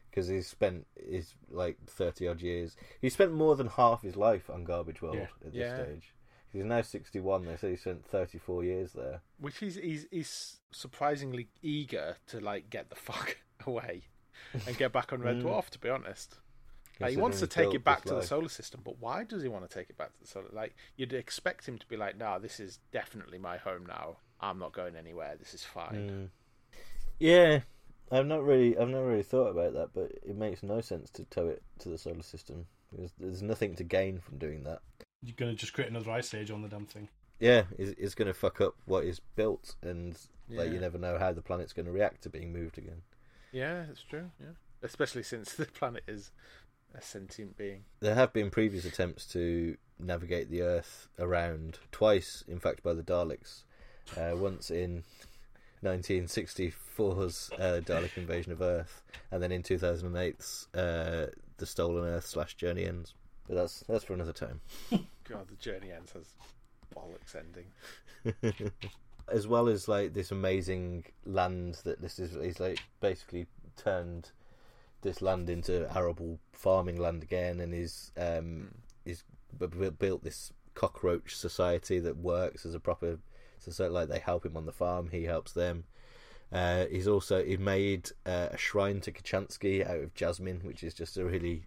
because he's spent his like thirty odd years. He spent more than half his life on Garbage World Yeah. at this Yeah. stage. He's now 61. They say he spent 34 years there. Which he's he's he's surprisingly eager to like get the fuck away and get back on Red Mm. Dwarf. To be honest, like, he wants to take it back to the solar system, but why does he want to take it back to the solar? Like you'd expect him to be like, "No, this is definitely my home now. I'm not going anywhere. This is fine." Mm. Yeah, I've not really, I've not really thought about that, but it makes no sense to tow it to the solar system. There's, there's nothing to gain from doing that. You're going to just create another ice age on the damn thing. Yeah, it's, it's going to fuck up what is built, and like you never know how the planet's going to react to being moved again. Yeah, it's true. Yeah, especially since the planet is a sentient being. There have been previous attempts to navigate the Earth around twice, in fact, by the Daleks. Uh, once in 1964's uh, Dalek invasion of Earth, and then in 2008's uh, the Stolen Earth slash Journey Ends. But that's that's for another time. God, the journey ends has bollocks ending. as well as like this amazing land that this is, he's like basically turned this land into arable farming land again, and he's um he's b- b- built this cockroach society that works as a proper society. Like they help him on the farm, he helps them. Uh, he's also he made uh, a shrine to Kochanski out of jasmine, which is just a really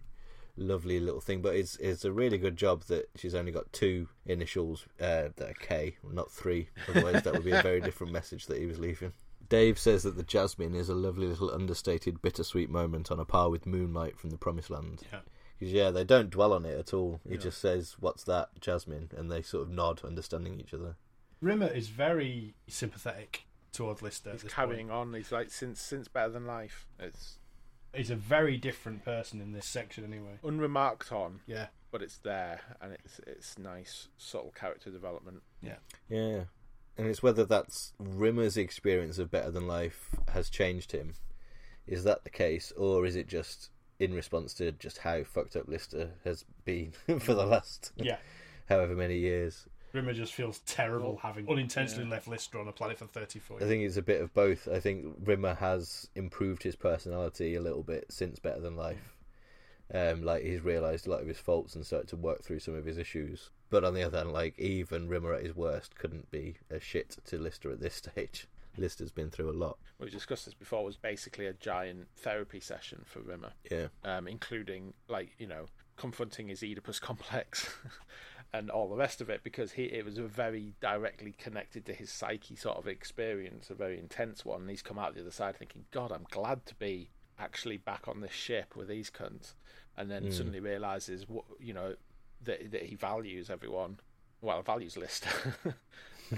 lovely little thing. But it's it's a really good job that she's only got two initials uh, that are K, not three. Otherwise, that would be a very different message that he was leaving. Dave says that the jasmine is a lovely little understated, bittersweet moment on a par with Moonlight from the Promised Land. Yeah. 'Cause, yeah, they don't dwell on it at all. He No. just says, "What's that, Jasmine?" and they sort of nod, understanding each other. Rimmer is very sympathetic towards Lister. He's carrying point. on. He's like since since Better Than Life. It's He's a very different person in this section, anyway. unremarked on, Yeah. but it's there, and it's it's nice subtle character development. Yeah. Yeah, and it's whether that's Rimmer's experience of Better Than Life has changed him. Is that the case, or is it just in response to just how fucked up Lister has been for the last Yeah. however many years? Rimmer just feels terrible Well, having unintentionally yeah. left Lister on a planet for 34 I think it's a bit of both. I think Rimmer has improved his personality a little bit since Better Than Life. Um, like he's realised a lot of his faults and started to work through some of his issues. But on the other hand, like even Rimmer at his worst couldn't be a shit to Lister at this stage. Lister's been through a lot. We discussed this before. Was basically a giant therapy session for Rimmer, Yeah. um, including like you know confronting his Oedipus complex and all the rest of it, because he it was a very directly connected to his psyche sort of experience, a very intense one. And he's come out the other side thinking, God, I'm glad to be actually back on this ship with these cunts, and then Mm. suddenly realizes what you know that that he values everyone. Well, values list.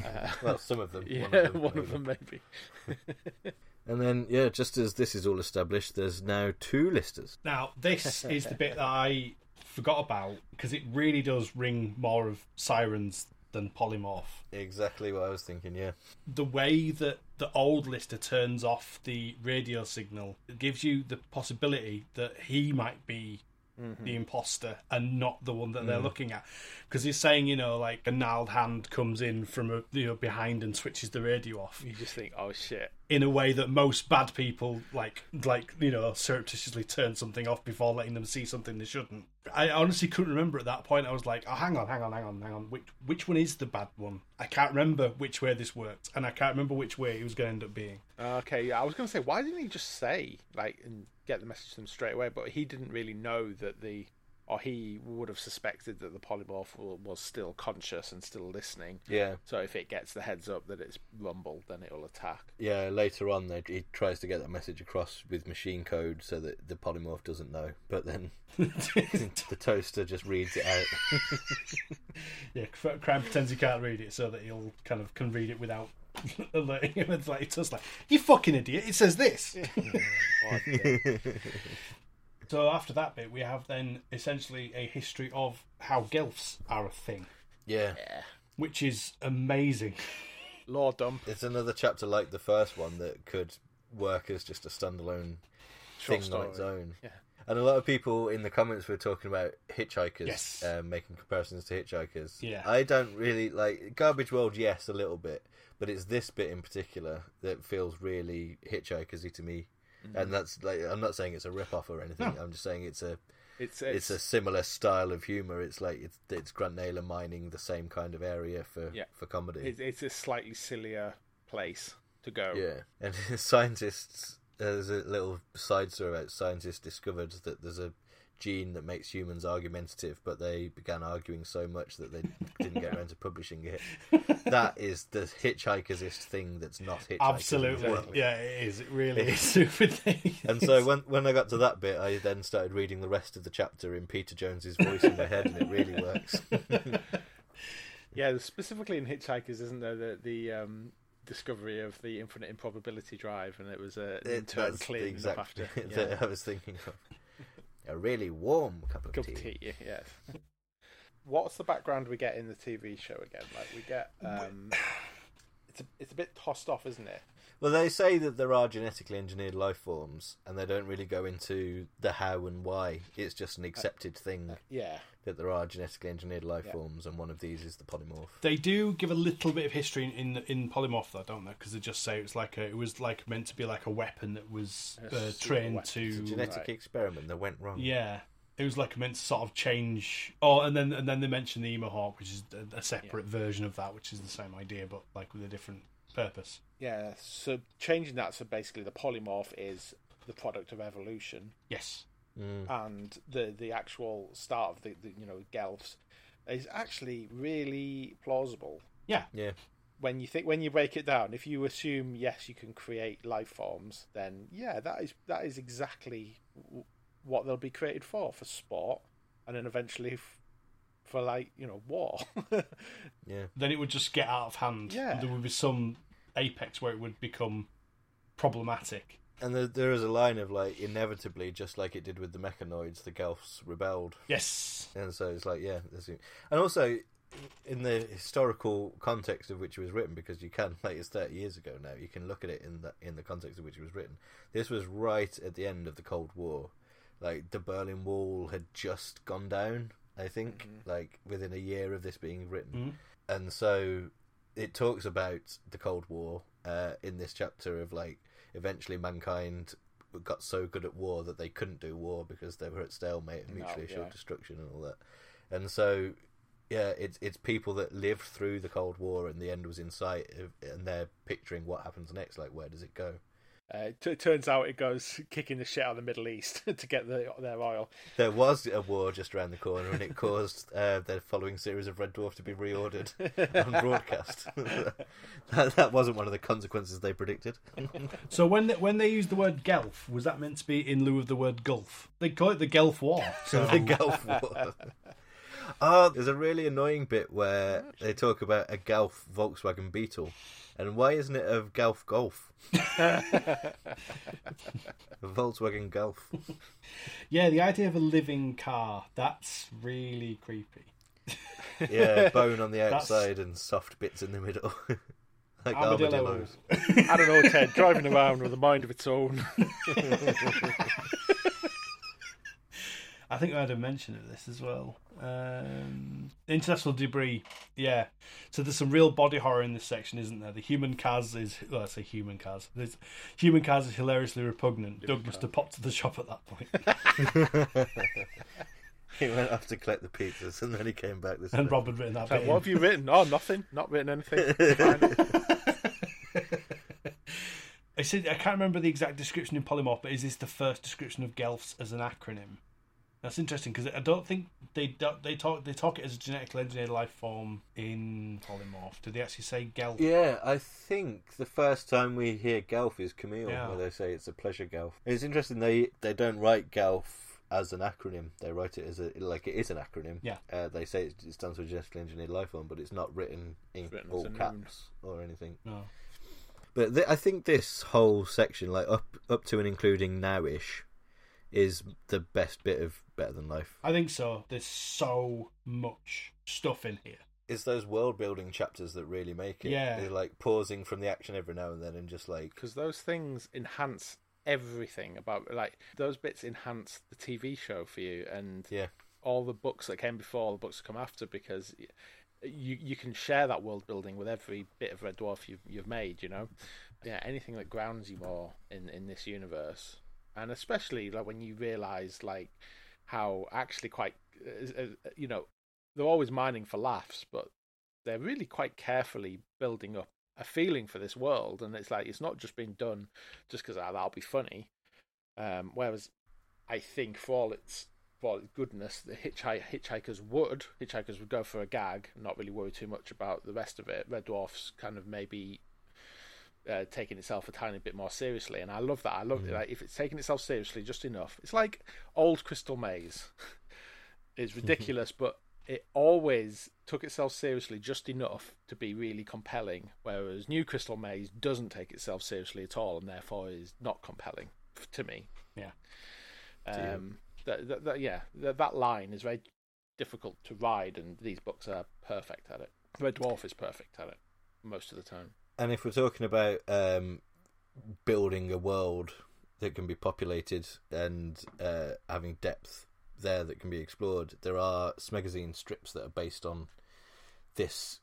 uh, Well, some of them. yeah, one of them maybe. And then, yeah, just as this is all established, there's now two listers. Now, this is the bit that I forgot about because it really does ring more of Psirens than polymorph. Exactly what I was thinking. Yeah. The way that the old Lister turns off the radio signal gives you the possibility that he might be mm-hmm. the imposter and not the one that they're mm. looking at. Because he's saying, you know, like a gnarled hand comes in from a, you know behind and switches the radio off You just think, oh shit. In a way that most bad people like like you know surreptitiously turn something off before letting them see something they shouldn't. I honestly couldn't remember at that point. I was like, oh, hang on, hang on, hang on, hang on. Which which one is the bad one? I can't remember which way this worked, and I can't remember which way it was going to end up being. Okay, yeah, I was going to say, why didn't he just say, like, and get the message to them straight away? But he didn't really know that the, or he would have suspected that the polymorph was still conscious and still listening. Yeah. So if it gets the heads up that it's Rumble, then it'll attack. Yeah, later on, they, he tries to get that message across with machine code so that the polymorph doesn't know. But then the toaster just reads it out. Yeah, Cr- Crime pretends he can't read it so that he'll kind of can read it without alerting him. It's like it's just like you fucking idiot. It says this. So after that bit, we have then essentially a history of how Gelfs are a thing, yeah. which is amazing. Lord dump. It's another chapter like the first one that could work as just a standalone Short thing on its own. Yeah. And a lot of people in the comments were talking about hitchhikers, Yes. um, making comparisons to hitchhikers. Yeah. I don't really like Garbage World. Yes, a little bit, but it's this bit in particular that feels really hitchhikersy to me. Mm-hmm. And that's like I'm not saying it's a rip off or anything. I'm just saying it's a It's it's, a similar style of humor. It's like it's it's Grant Naylor mining the same kind of area for Yeah. for comedy. it's, it's a slightly sillier place to go. Yeah, and scientists. There's a little side story about scientists discovered that there's a gene that makes humans argumentative, but they began arguing so much that they didn't get around to publishing it. That is the hitchhikerist thing that's not hitchhiking. Absolutely, yeah, it is. It really is stupid thing. And so when when I got to that bit, I then started reading the rest of the chapter in Peter Jones's voice in my head, and it really works. Yeah, specifically in Hitchhikers, isn't there the the um, discovery of the infinite improbability drive, and it was a It- that's the exact up after. Yeah. that I was thinking of. A really warm cup of Cup tea. tea, yes. What's the background we get in the TV show again? Like we get, um, it's a it's a bit tossed off, isn't it? Well, they say that there are genetically engineered life forms, and they don't really go into the how and why. It's just an accepted thing Yeah, that there are genetically engineered life Yeah. forms, and one of these is the polymorph. They do give a little bit of history in in Polymorph, though, don't they? Because they just say it was like a, it was like meant to be like a weapon that was uh, trained weapon. It's a to. genetic Right. experiment that went wrong. Yeah, it was like meant to sort of change. Oh, and then and then they mentioned the Emohawk, which is a, a separate version of that, which is the same idea but like with a different purpose. yeah. So changing that, so basically the polymorph is the product of evolution, Yes. Mm. and the the actual start of the, the you know Gelfs is actually really plausible. Yeah. Yeah. when you think when you break it down, if you assume yes, you can create life forms, then yeah, that is that is exactly what they'll be created for for sport, and then eventually f- for like you know war. Yeah. Then it would just get out of hand. Yeah. There would be some apex where it would become problematic. And there, there is a line of like, inevitably, just like it did with the mechanoids, the Gelfs rebelled. Yes. And so it's like, yeah, and also in the historical context of which it was written, because you can, like, it's thirty years ago now. You can look at it in the in the context of which it was written. This was right at the end of the Cold War. Like the Berlin Wall had just gone down. I think, like within a year of this being written, Mhm. and so it talks about the Cold War uh, in this chapter of like eventually mankind got so good at war that they couldn't do war because they were at stalemate and No, mutually assured yeah. destruction and all that. And so, yeah, it's it's people that lived through the Cold War and the end was in sight, and they're picturing what happens next. Like, where does it go? Uh, it t- turns out it goes kicking the shit out of the Middle East to get the, their oil. There was a war just around the corner, and it caused uh, the following series of Red Dwarf to be reordered on broadcast. that, that wasn't one of the consequences they predicted. So when they, when they used the word Gelf, was that meant to be in lieu of the word Gulf? They call it the Gelf War. So the Gulf War. Oh, there's a really annoying bit where they talk about a Golf Volkswagen Beetle, and why isn't it a Golf Golf? Volkswagen Golf. yeah, the idea of a living car that's really creepy. Yeah, bone on the That's- outside and soft bits in the middle, like Armadillo. armadillos. I don't know, Ted, driving around with a mind of its own. I think I had a mention of this as well. Um, international debris, yeah. So there's some real body horror in this section, isn't there? The human Kaz is, well, I say human Kaz. There's, human Kaz is hilariously repugnant. Doug must have popped to the shop at that point. He went off to collect the pizzas, and then he came back this. and. Rob had written that Like, what have you written? Oh, nothing. Not written anything. I said I can't remember the exact description in Polymorph, but is this the first description of Gelfs as an acronym? That's interesting because I don't think they they talk they talk it as a genetically engineered life form in Polymorph. Do they actually say Gelf? Yeah, I think the first time we hear Gelf is Camille, Yeah. where they say it's a pleasure Gelf. It's interesting they they don't write Gelf as an acronym; they write it as a like it is an acronym. Yeah. uh, they say it it stands for genetically engineered life form, but it's not written in written all a noun. caps or anything. No. But th- I think this whole section, like up up to and including nowish, is the best bit of Better Than Life. I think so. There's so much stuff in here. It's those world building chapters that really make it. Yeah. They're like pausing from the action every now and then and just like because those things enhance everything about like those bits enhance the TV show for you and yeah. all the books that came before, all the books that come after, because you you can share that world building with every bit of Red Dwarf you've you've made. You know, yeah, anything that grounds you more in in this universe, and especially like when you realize like how actually quite you know they're always mining for laughs, but they're really quite carefully building up a feeling for this world, and it's like it's not just being done just because ah, that'll be funny. Um, whereas I think for all its for its goodness, the hitchhik- hitchhikers would hitchhikers would go for a gag, and not really worry too much about the rest of it. Red Dwarf's kind of maybe uh, taking itself a tiny bit more seriously, and I love that. I love it. Like, if it's taking itself seriously just enough, it's like old Crystal Maze. it's ridiculous, but it always took itself seriously just enough to be really compelling, whereas New Crystal Maze doesn't take itself seriously at all, and therefore is not compelling to me. Yeah. Um. That, that, that yeah. That, that line is very difficult to ride, and these books are perfect at it. Red Dwarf is perfect at it most of the time. And if we're talking about um, building a world that can be populated and uh, having depth there that can be explored, there are Smegazine strips that are based on this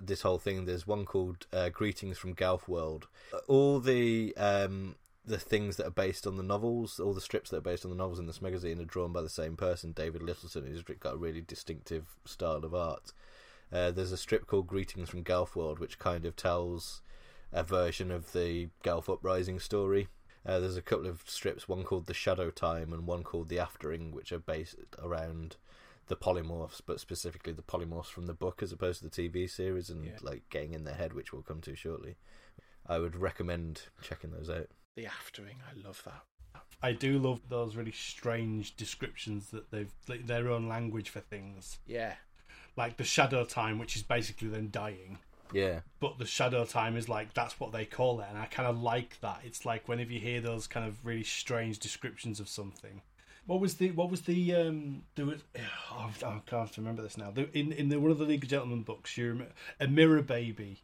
this whole thing. There's one called uh, "Greetings from Gelf World." All the um, the things that are based on the novels, all the strips that are based on the novels in this magazine are drawn by the same person, David Littleton, who's got a really distinctive style of art. Uh, there's a strip called Greetings from Gelf World, which kind of tells a version of the Gelf Uprising story. Uh, there's a couple of strips, one called The Shadow Time and one called The Aftering, which are based around the polymorphs, but specifically the polymorphs from the book as opposed to the TV series and Yeah. like getting in their head, which we'll come to shortly. I would recommend checking those out. The aftering, I love that. I do love those really strange descriptions that they've like, their own language for things, Yeah, like the shadow time, which is basically then dying. Yeah, But the shadow time is like that's what they call it, and I kind of like that. It's like whenever you hear those kind of really strange descriptions of something. What was the what was the um there was oh, I can't remember this now. The, in in the one of the League of Gentlemen books, you remember a mirror baby,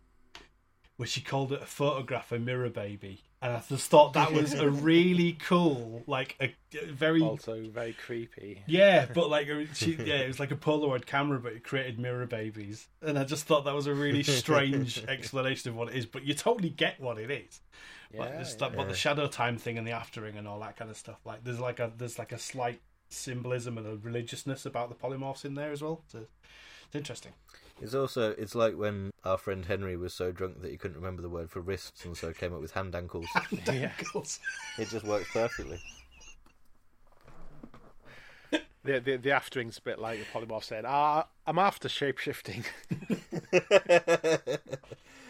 where she called it a photograph, a mirror baby, and I just thought that was a really cool, like a, a very also very creepy. yeah, but like she, yeah, it was like a Polaroid camera, but it created mirror babies, and I just thought that was a really strange explanation of what it is. But you totally get what it is. Like, Yeah, it's that, but the shadow time thing and the aftering and all that kind of stuff. Like there's like a there's like a slight symbolism and a religiousness about the polymorphs in there as well. So it's interesting. It's also it's like when our friend Henry was so drunk that he couldn't remember the word for wrists, and so came up with hand ankles. hand Yeah. it just works perfectly. The, the the aftering's a bit like the polymorph said. "Ah, I'm after shapeshifting."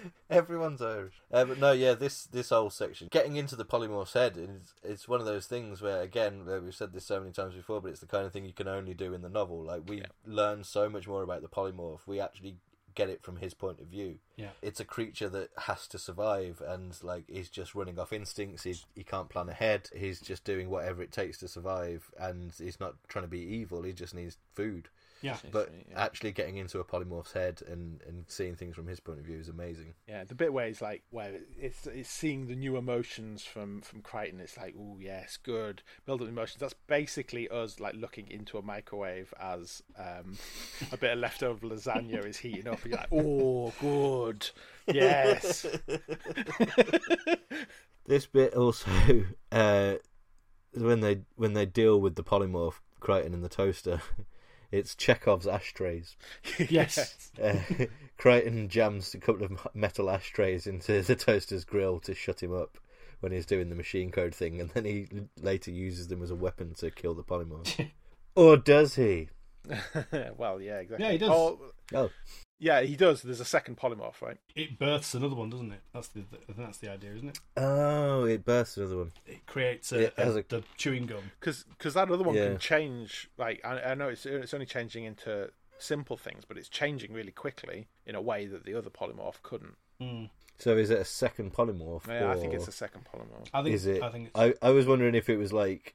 Everyone's Irish. Uh, but no, yeah, this this whole section, getting into the polymorph's head, is it's one of those things where, again, we've said this so many times before, but it's the kind of thing you can only do in the novel. Like we Yeah. learn so much more about the polymorph. We actually get it from his point of view. Yeah. It's a creature that has to survive, and like he's just running off instincts. He's he can't plan ahead. He's just doing whatever it takes to survive, and he's not trying to be evil. He just needs food. Yeah, But yeah. actually getting into a polymorph's head and, and seeing things from his point of view is amazing. Yeah, the bit where it's like where it's it's seeing the new emotions from from Kryten. It's like, oh yes, good. Build up emotions. That's basically us like looking into a microwave as um, a bit of leftover lasagna is heating up. And you're like, oh, good, yes. This bit also, uh, when they when they deal with the polymorph Kryten and the toaster, it's Chekhov's ashtrays. yes. Uh, Kryten jams a couple of metal ashtrays into the toaster's grill to shut him up when he's doing the machine code thing, and then he later uses them as a weapon to kill the polymorph. or does he? well, yeah, exactly. Yeah, he does. Oh, Oh, yeah, he does. There's a second polymorph, right? It births another one, doesn't it? That's the, I think that's the idea, isn't it? oh, it births another one. It creates a, It has a- a- the chewing gum. Because that other one Yeah. can change. Like I, I know it's it's only changing into simple things, but it's changing really quickly in a way that the other polymorph couldn't. Mm. So is it a second polymorph? Yeah, I think it's a second polymorph. I think is it? I think it's, I, I was wondering if it was like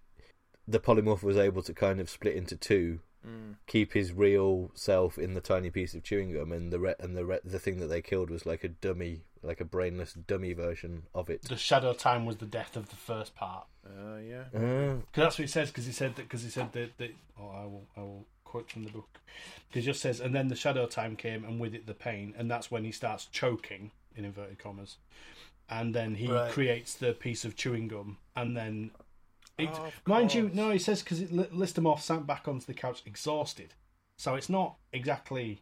the polymorph was able to kind of split into two, Mm. keep his real self in the tiny piece of chewing gum, and the re- and the re- the thing that they killed was like a dummy, like a brainless dummy version of it. the shadow time was the death of the first part. Uh, yeah. Uh, Because that's what he says. Because he said that. Because he said that. that oh, I will. I will quote from the book. Because it just says, and then the shadow time came, and with it the pain, and that's when he starts choking in inverted commas, and then he Right. creates the piece of chewing gum, and then It, of mind you, no, it says because it li- list him off, sank back onto the couch, exhausted. So it's not exactly,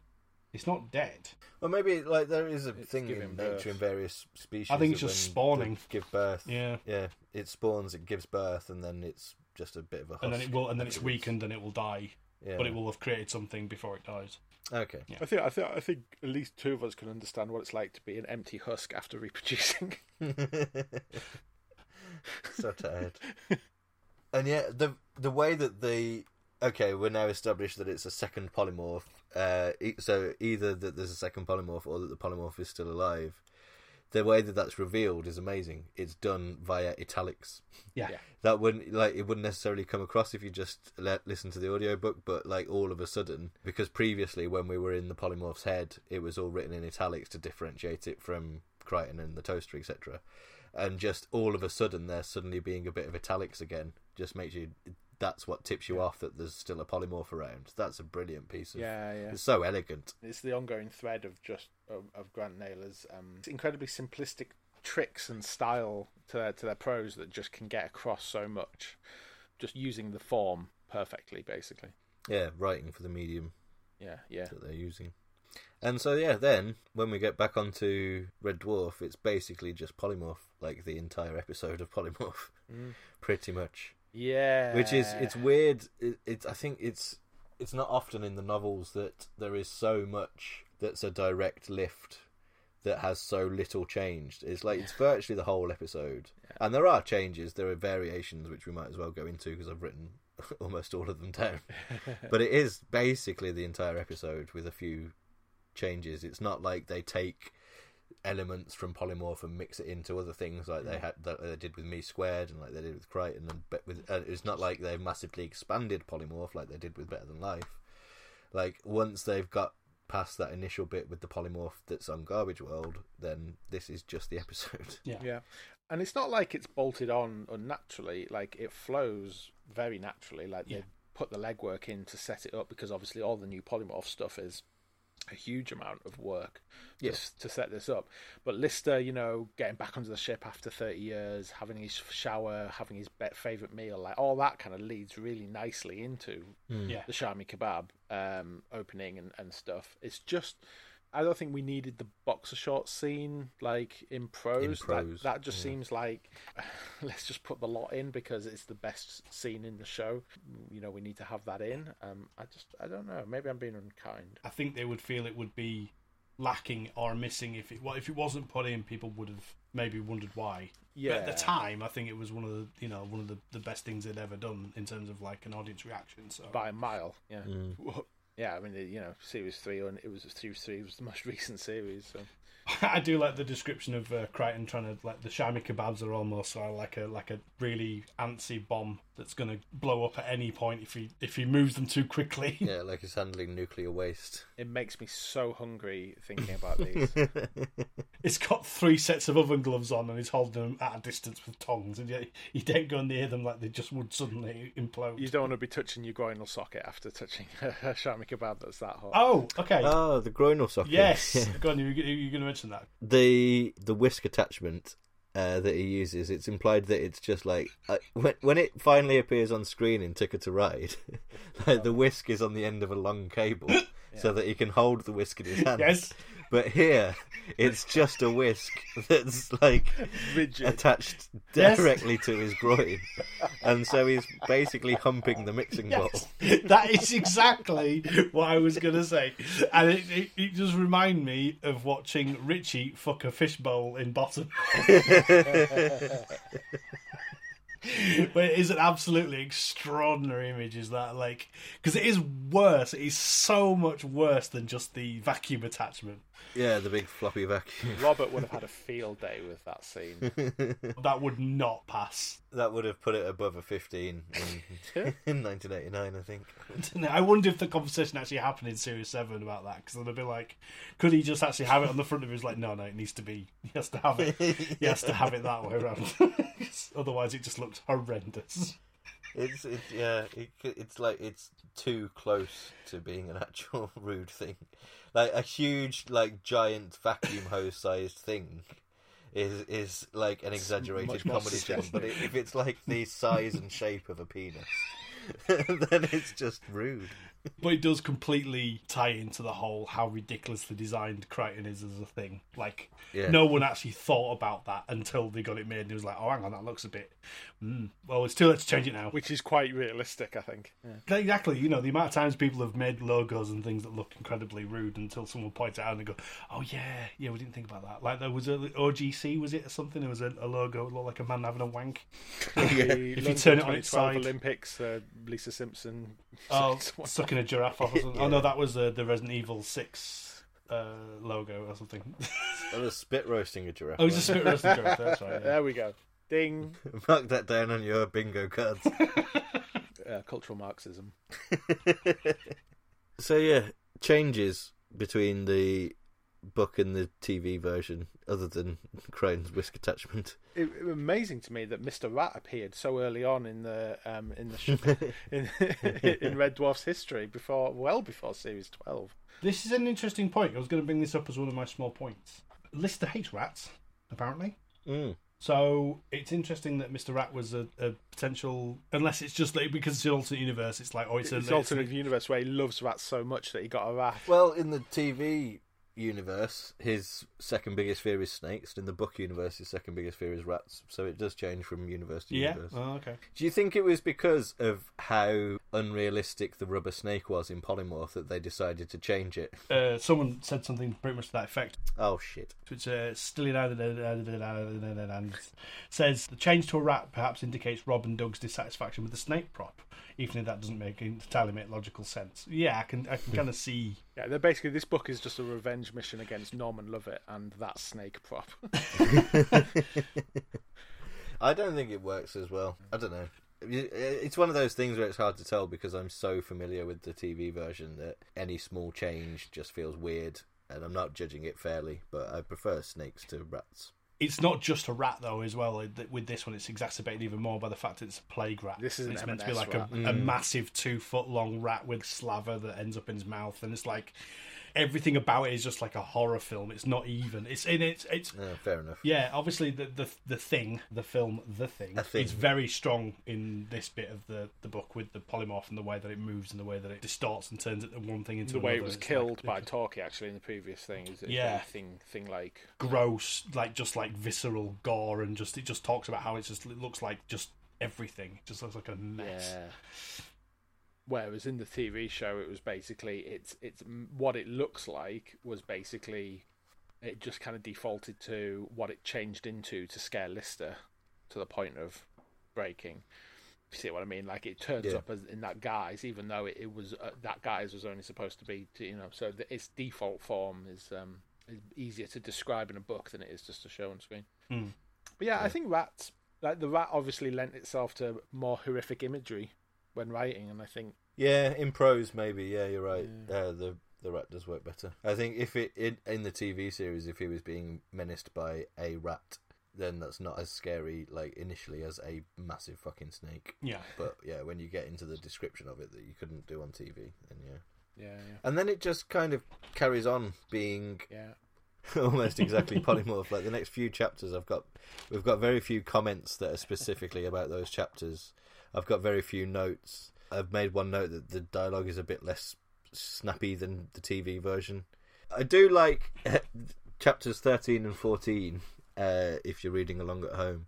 it's not dead. Well, maybe like there is a It's thing giving in birth. nature in various species. I think it's that just when they spawning. Give birth. Yeah, Yeah, it spawns, it gives birth, and then it's just a bit of a. Husk and then it will, and then it's afterwards. weakened and it will die, Yeah. but it will have created something before it dies. Okay. Yeah. I think I think I think at least two of us can understand what it's like to be an empty husk after reproducing. so tired. and yet the the way that the okay, we're now established that it's a second polymorph. Uh, e- so either that there's a second polymorph or that the polymorph is still alive. The way that that's revealed is amazing. It's done via italics. Yeah, Yeah. That wouldn't like it wouldn't necessarily come across if you just let listen to the audiobook, but like all of a sudden, because previously when we were in the polymorph's head, it was all written in italics to differentiate it from Kryten and the toaster, etc. And just all of a sudden, there suddenly being a bit of italics again just makes you. That's what tips you off that there's still a polymorph around. That's a brilliant piece of. yeah, yeah. It's so elegant. It's the ongoing thread of just of, of Grant Naylor's um, incredibly simplistic tricks and style to their, to their prose that just can get across so much, just using the form perfectly, basically. Yeah, writing for the medium Yeah, yeah. that they're using. And so yeah, then when we get back onto Red Dwarf, it's basically just polymorph, like the entire episode of polymorph, Mm. pretty much. Yeah. Which is it's weird. It, it's I think it's it's not often in the novels that there is so much that's a direct lift that has so little changed. It's like it's virtually the whole episode, and there are changes. There are variations which we might as well go into because I've written almost all of them down. but it is basically the entire episode with a few changes. It's not like they take elements from polymorph and mix it into other things like they had that they did with me squared and like they did with Kryten and but with uh, it's not like they've massively expanded polymorph like they did with Better Than Life. Like once they've got past that initial bit with the polymorph that's on Garbage World, then this is just the episode. yeah, Yeah. And it's not like it's bolted on unnaturally. Like it flows very naturally. Like Yeah. they put the legwork in to set it up because obviously all the new polymorph stuff is a huge amount of work to, Yes. to set this up. But Lister, you know, getting back onto the ship after 30 years, having his shower, having his be- favorite meal, like all that kind of leads really nicely into yeah. the Shami Kebab um, opening and, and stuff. It's just, I don't think we needed the boxer short scene like in prose. In prose, that, that just yeah. seems like let's just put the lot in because it's the best scene in the show. You know, we need to have that in. Um, I just, I don't know. Maybe I'm being unkind. I think they would feel it would be lacking or missing if it well, if it wasn't put in. People would have maybe wondered why. Yeah. But at the time, I think it was one of the you know one of the, the best things they'd ever done in terms of like an audience reaction. So By a mile, yeah, Mm. Yeah. I mean, you know, series three, and it was series three was the most recent series. So. I do like the description of uh, Kryten trying to like the shami kebabs are almost uh, like a like a really antsy bomb that's going to blow up at any point if he if he moves them too quickly. yeah, like it's handling nuclear waste. It makes me so hungry thinking about these. it's got three sets of oven gloves on and he's holding them at a distance with tongs, and yet you don't go near them like they just would suddenly implode. You don't want to be touching your groinal socket after touching a shami kebab that's that hot. Oh, okay. oh, the groinal socket. yes. Yeah. Go on. You, you, you're going to mention that? the the whisk attachment uh, that he uses, it's implied that it's just like uh, when when it finally appears on screen in Ticket to Ride, like the whisk is on the end of a long cable, so that he can hold the whisk in his hand. Yes. But here, it's just a whisk that's like Rigid. attached Yes. directly to his groin, and so he's basically humping the mixing bowl. That is exactly what I was going to say. And it, it, it does remind me of watching Richie fuck a fishbowl in bottom. but it is an absolutely extraordinary image, is that? Like, because it is worse. It is so much worse than just the vacuum attachment. Yeah, the big floppy vacuum. Robert would have had a field day with that scene. That would not pass. That would have put it above a 15 in, in 1989, I think. I wonder if the conversation actually happened in Series 7 about that, because they'd be like, could he just actually have it on the front of his like, no, no, it needs to be, he has to have it, he has to have it that way around. Otherwise, it just looks horrendous. It's, it's yeah, it, it's like it's too close to being an actual rude thing. Like a huge, like giant vacuum hose sized thing is is like an exaggerated comedy film. But it, if it's like the size and shape of a penis, then it's just rude. But it does completely tie into the whole how ridiculously designed Kryten is as a thing. Like, Yeah. no one actually thought about that until they got it made, and it was like, oh, hang on, that looks a bit. Mm. Well, it's too late to change it now. Which is quite realistic, I think. Yeah. Exactly, you know, the amount of times people have made logos and things that look incredibly rude until someone points it out and they go, oh, yeah, yeah, we didn't think about that. Like, there was a OGC, was it, or something? There was a, a logo that looked like a man having a wank. The you London turn it on its side- Olympics, uh, Lisa Simpson. Oh, What- sucking a giraffe off or something. Oh, no, that was uh, the Resident Evil 6 uh, logo or something. I was spit roasting a giraffe. oh, it's a spit roasted giraffe, that's right. Yeah. There we go. Ding. Mark that down on your bingo cards. Uh, cultural Marxism. so yeah, changes between the book and the TV version, other than Kryten's whisk attachment. It, it was amazing to me that Mr. Rat appeared so early on in the um, in the sh- in, in Red Dwarf's history before well before series twelve. This is an interesting point. I was going to bring this up as one of my small points. Lister hates rats, apparently. Mm. So it's interesting that Mr. Rat was a, a potential, unless it's just like because it's an alternate universe. It's like oh, it's, It's an alternate universe where he loves rats so much that he got a rat. Well, in the TV universe, his second biggest fear is snakes. In the book universe, his second biggest fear is rats. So it does change from universe to Yeah. universe. Oh, okay. Do you think it was because of how unrealistic the rubber snake was in Polymorph that they decided to change it? Uh, someone said something pretty much to that effect. Oh shit! which uh, still uh, uh, uh, says the change to a rat perhaps indicates Rob and Doug's dissatisfaction with the snake prop, even if that doesn't make entirely make logical sense. Yeah, I can I can kind of see. Yeah, they're basically this book is just a revenge mission against Norman Lovett and that snake prop. I don't think it works as well. I don't know. Uh, it's one of those things where it's hard to tell because I'm so familiar with the TV version that any small change just feels weird, and I'm not judging it fairly. But I prefer snakes to rats. It's not just a rat though, as well. With this one, it's exacerbated even more by the fact that it's a plague rat. This is an it's meant to be M&S like rat. a, a massive two foot long rat with slaver that ends up in his mouth, and it's like everything about it is just like a horror film. It's not even. It's in it's it's Uh, fair enough. Yeah, obviously the the the thing, the film, the thing, A Thing. is very strong in this bit of the the book with the polymorph and the way that it moves and the way that it distorts and turns it one thing into the way it was It's killed by like Talkie actually in the previous thing is Yeah. thing thing like gross, like just like visceral gore, and just it just talks about how it's just it looks like just everything. It just looks like a mess. Yeah. Whereas in the TV show, it was basically it's it's what it looks like was basically it just kind of defaulted to what it changed into to scare Lister to the point of breaking. You see what I mean? Like it turns Yeah. up as in that guise, even though it, it was uh, that guise was only supposed to be, to, you know. So the, its default form is um is easier to describe in a book than it is just to show on screen. Hmm. But yeah, I think rats like the rat obviously lent itself to more horrific imagery when writing, and I think Yeah, in prose maybe. Yeah, you're right. Uh, the the rat does work better. I think if it in, in the TV series, if he was being menaced by a rat, then that's not as scary like initially as a massive fucking snake. Yeah. But yeah, when you get into the description of it that you couldn't do on TV, then yeah. yeah, yeah, And then it just kind of carries on being yeah. almost exactly polymorph. Like the next few chapters, I've got we've got very few comments that are specifically about those chapters. I've got very few notes. I've made one note that the dialogue is a bit less snappy than the TV version. I do like chapters thirteen and fourteen. Uh, if you're reading along at home,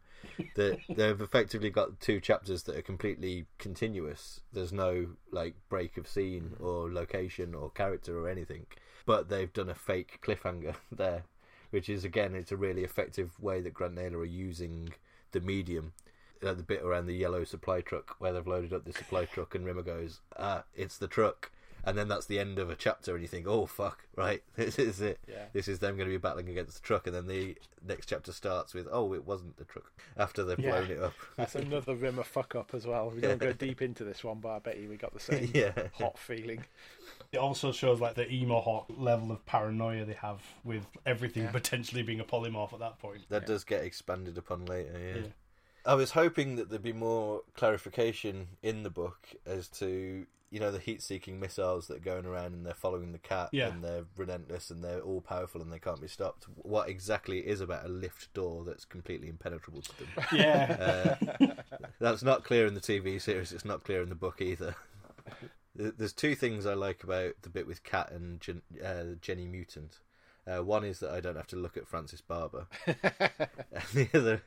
that they've effectively got two chapters that are completely continuous. There's no like break of scene or location or character or anything, but they've done a fake cliffhanger there, which is again it's a really effective way that Grant Naylor are using the medium. Like the bit around the yellow supply truck where they've loaded up the supply truck and Rimmer goes, ah, it's the truck. And then that's the end of a chapter, and you think, "Oh fuck, right, this is it. Yeah. This is them going to be battling against the truck." And then the next chapter starts with, "Oh, it wasn't the truck." After they've Yeah. blown it up. That's another Rimmer fuck up as well. We don't go deep into this one, but I bet you we got the same Yeah. hot feeling. It also shows like the Emohawk level of paranoia they have with everything Yeah. potentially being a polymorph at that point. That does get expanded upon later, yeah. I was hoping that there'd be more clarification in the book as to you know the heat-seeking missiles that are going around and they're following the cat Yeah. and they're relentless and they're all powerful and they can't be stopped. What exactly is about a lift door that's completely impenetrable to them? Yeah. Uh, that's not clear in the TV series. It's not clear in the book either. There's two things I like about the bit with Cat and Jen, uh, Jenny Mutant. Uh, one is that I don't have to look at Frances Barber, and the other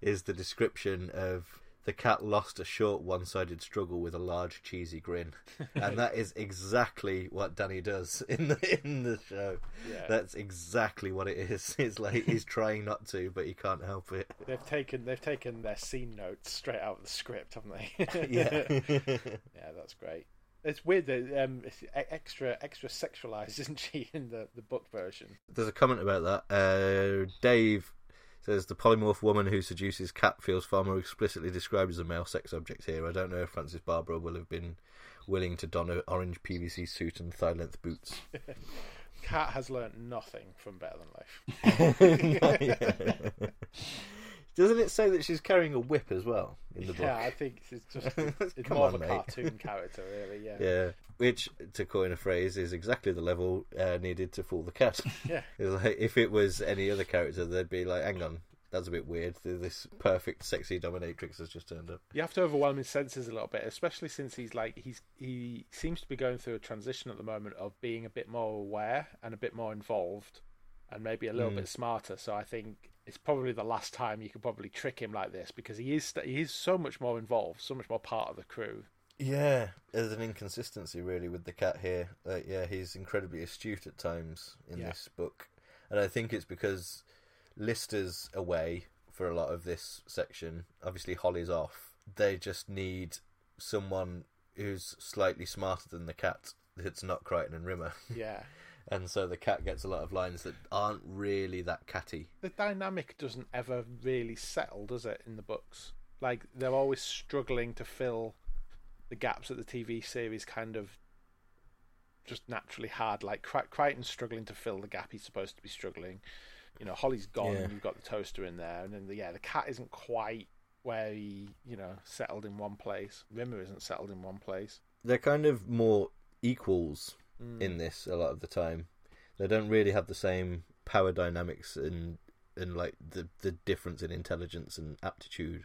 is the description of the cat lost a short one-sided struggle with a large cheesy grin, and that is exactly what Danny does in the in the show. Yeah. That's exactly what it is. It's like he's trying not to, but he can't help it. They've taken they've taken their scene notes straight out of the script, haven't they? Yeah. yeah, that's great. It's weird that um, it's extra extra sexualized, isn't she, in the, the book version? There's a comment about that. Uh, Dave says the polymorph woman who seduces Cat feels far more explicitly described as a male sex object here. I don't know if Frances Barber will have been willing to don an orange PVC suit and thigh length boots. Cat has learnt nothing from Better Than Life. Doesn't it say that she's carrying a whip as well in the book? Yeah, I think it's just it's Come more on, of a mate. cartoon character, really. Yeah. Yeah, which, to coin a phrase, is exactly the level uh, needed to fool the cat. Yeah. Like, if it was any other character, they'd be like, "Hang on, that's a bit weird. This perfect, sexy dominatrix has just turned up." You have to overwhelm his senses a little bit, especially since he's like he's he seems to be going through a transition at the moment of being a bit more aware and a bit more involved, and maybe a little Mm. bit smarter. So I think it's probably the last time you could probably trick him like this because he is he is so much more involved, so much more part of the crew. Yeah, there's an inconsistency really with the cat here. Like, yeah, he's incredibly astute at times in Yeah. this book, and I think it's because Lister's away for a lot of this section. Obviously, Holly's off. They just need someone who's slightly smarter than the cat. That's not Kryten and Rimmer, Yeah. and so the cat gets a lot of lines that aren't really that catty. the dynamic doesn't ever really settle, does it, in the books? Like they're always struggling to fill the gaps that the TV series kind of just naturally had. Like Cri- Kryten's struggling to fill the gap he's supposed to be struggling. You know, Holly's gone, Yeah. and you've got the toaster in there, and then the, yeah, the cat isn't quite where he you know settled in one place. Rimmer isn't settled in one place. They're kind of more equals Mm. in this a lot of the time. They don't really have the same power dynamics and and like the the difference in intelligence and aptitude.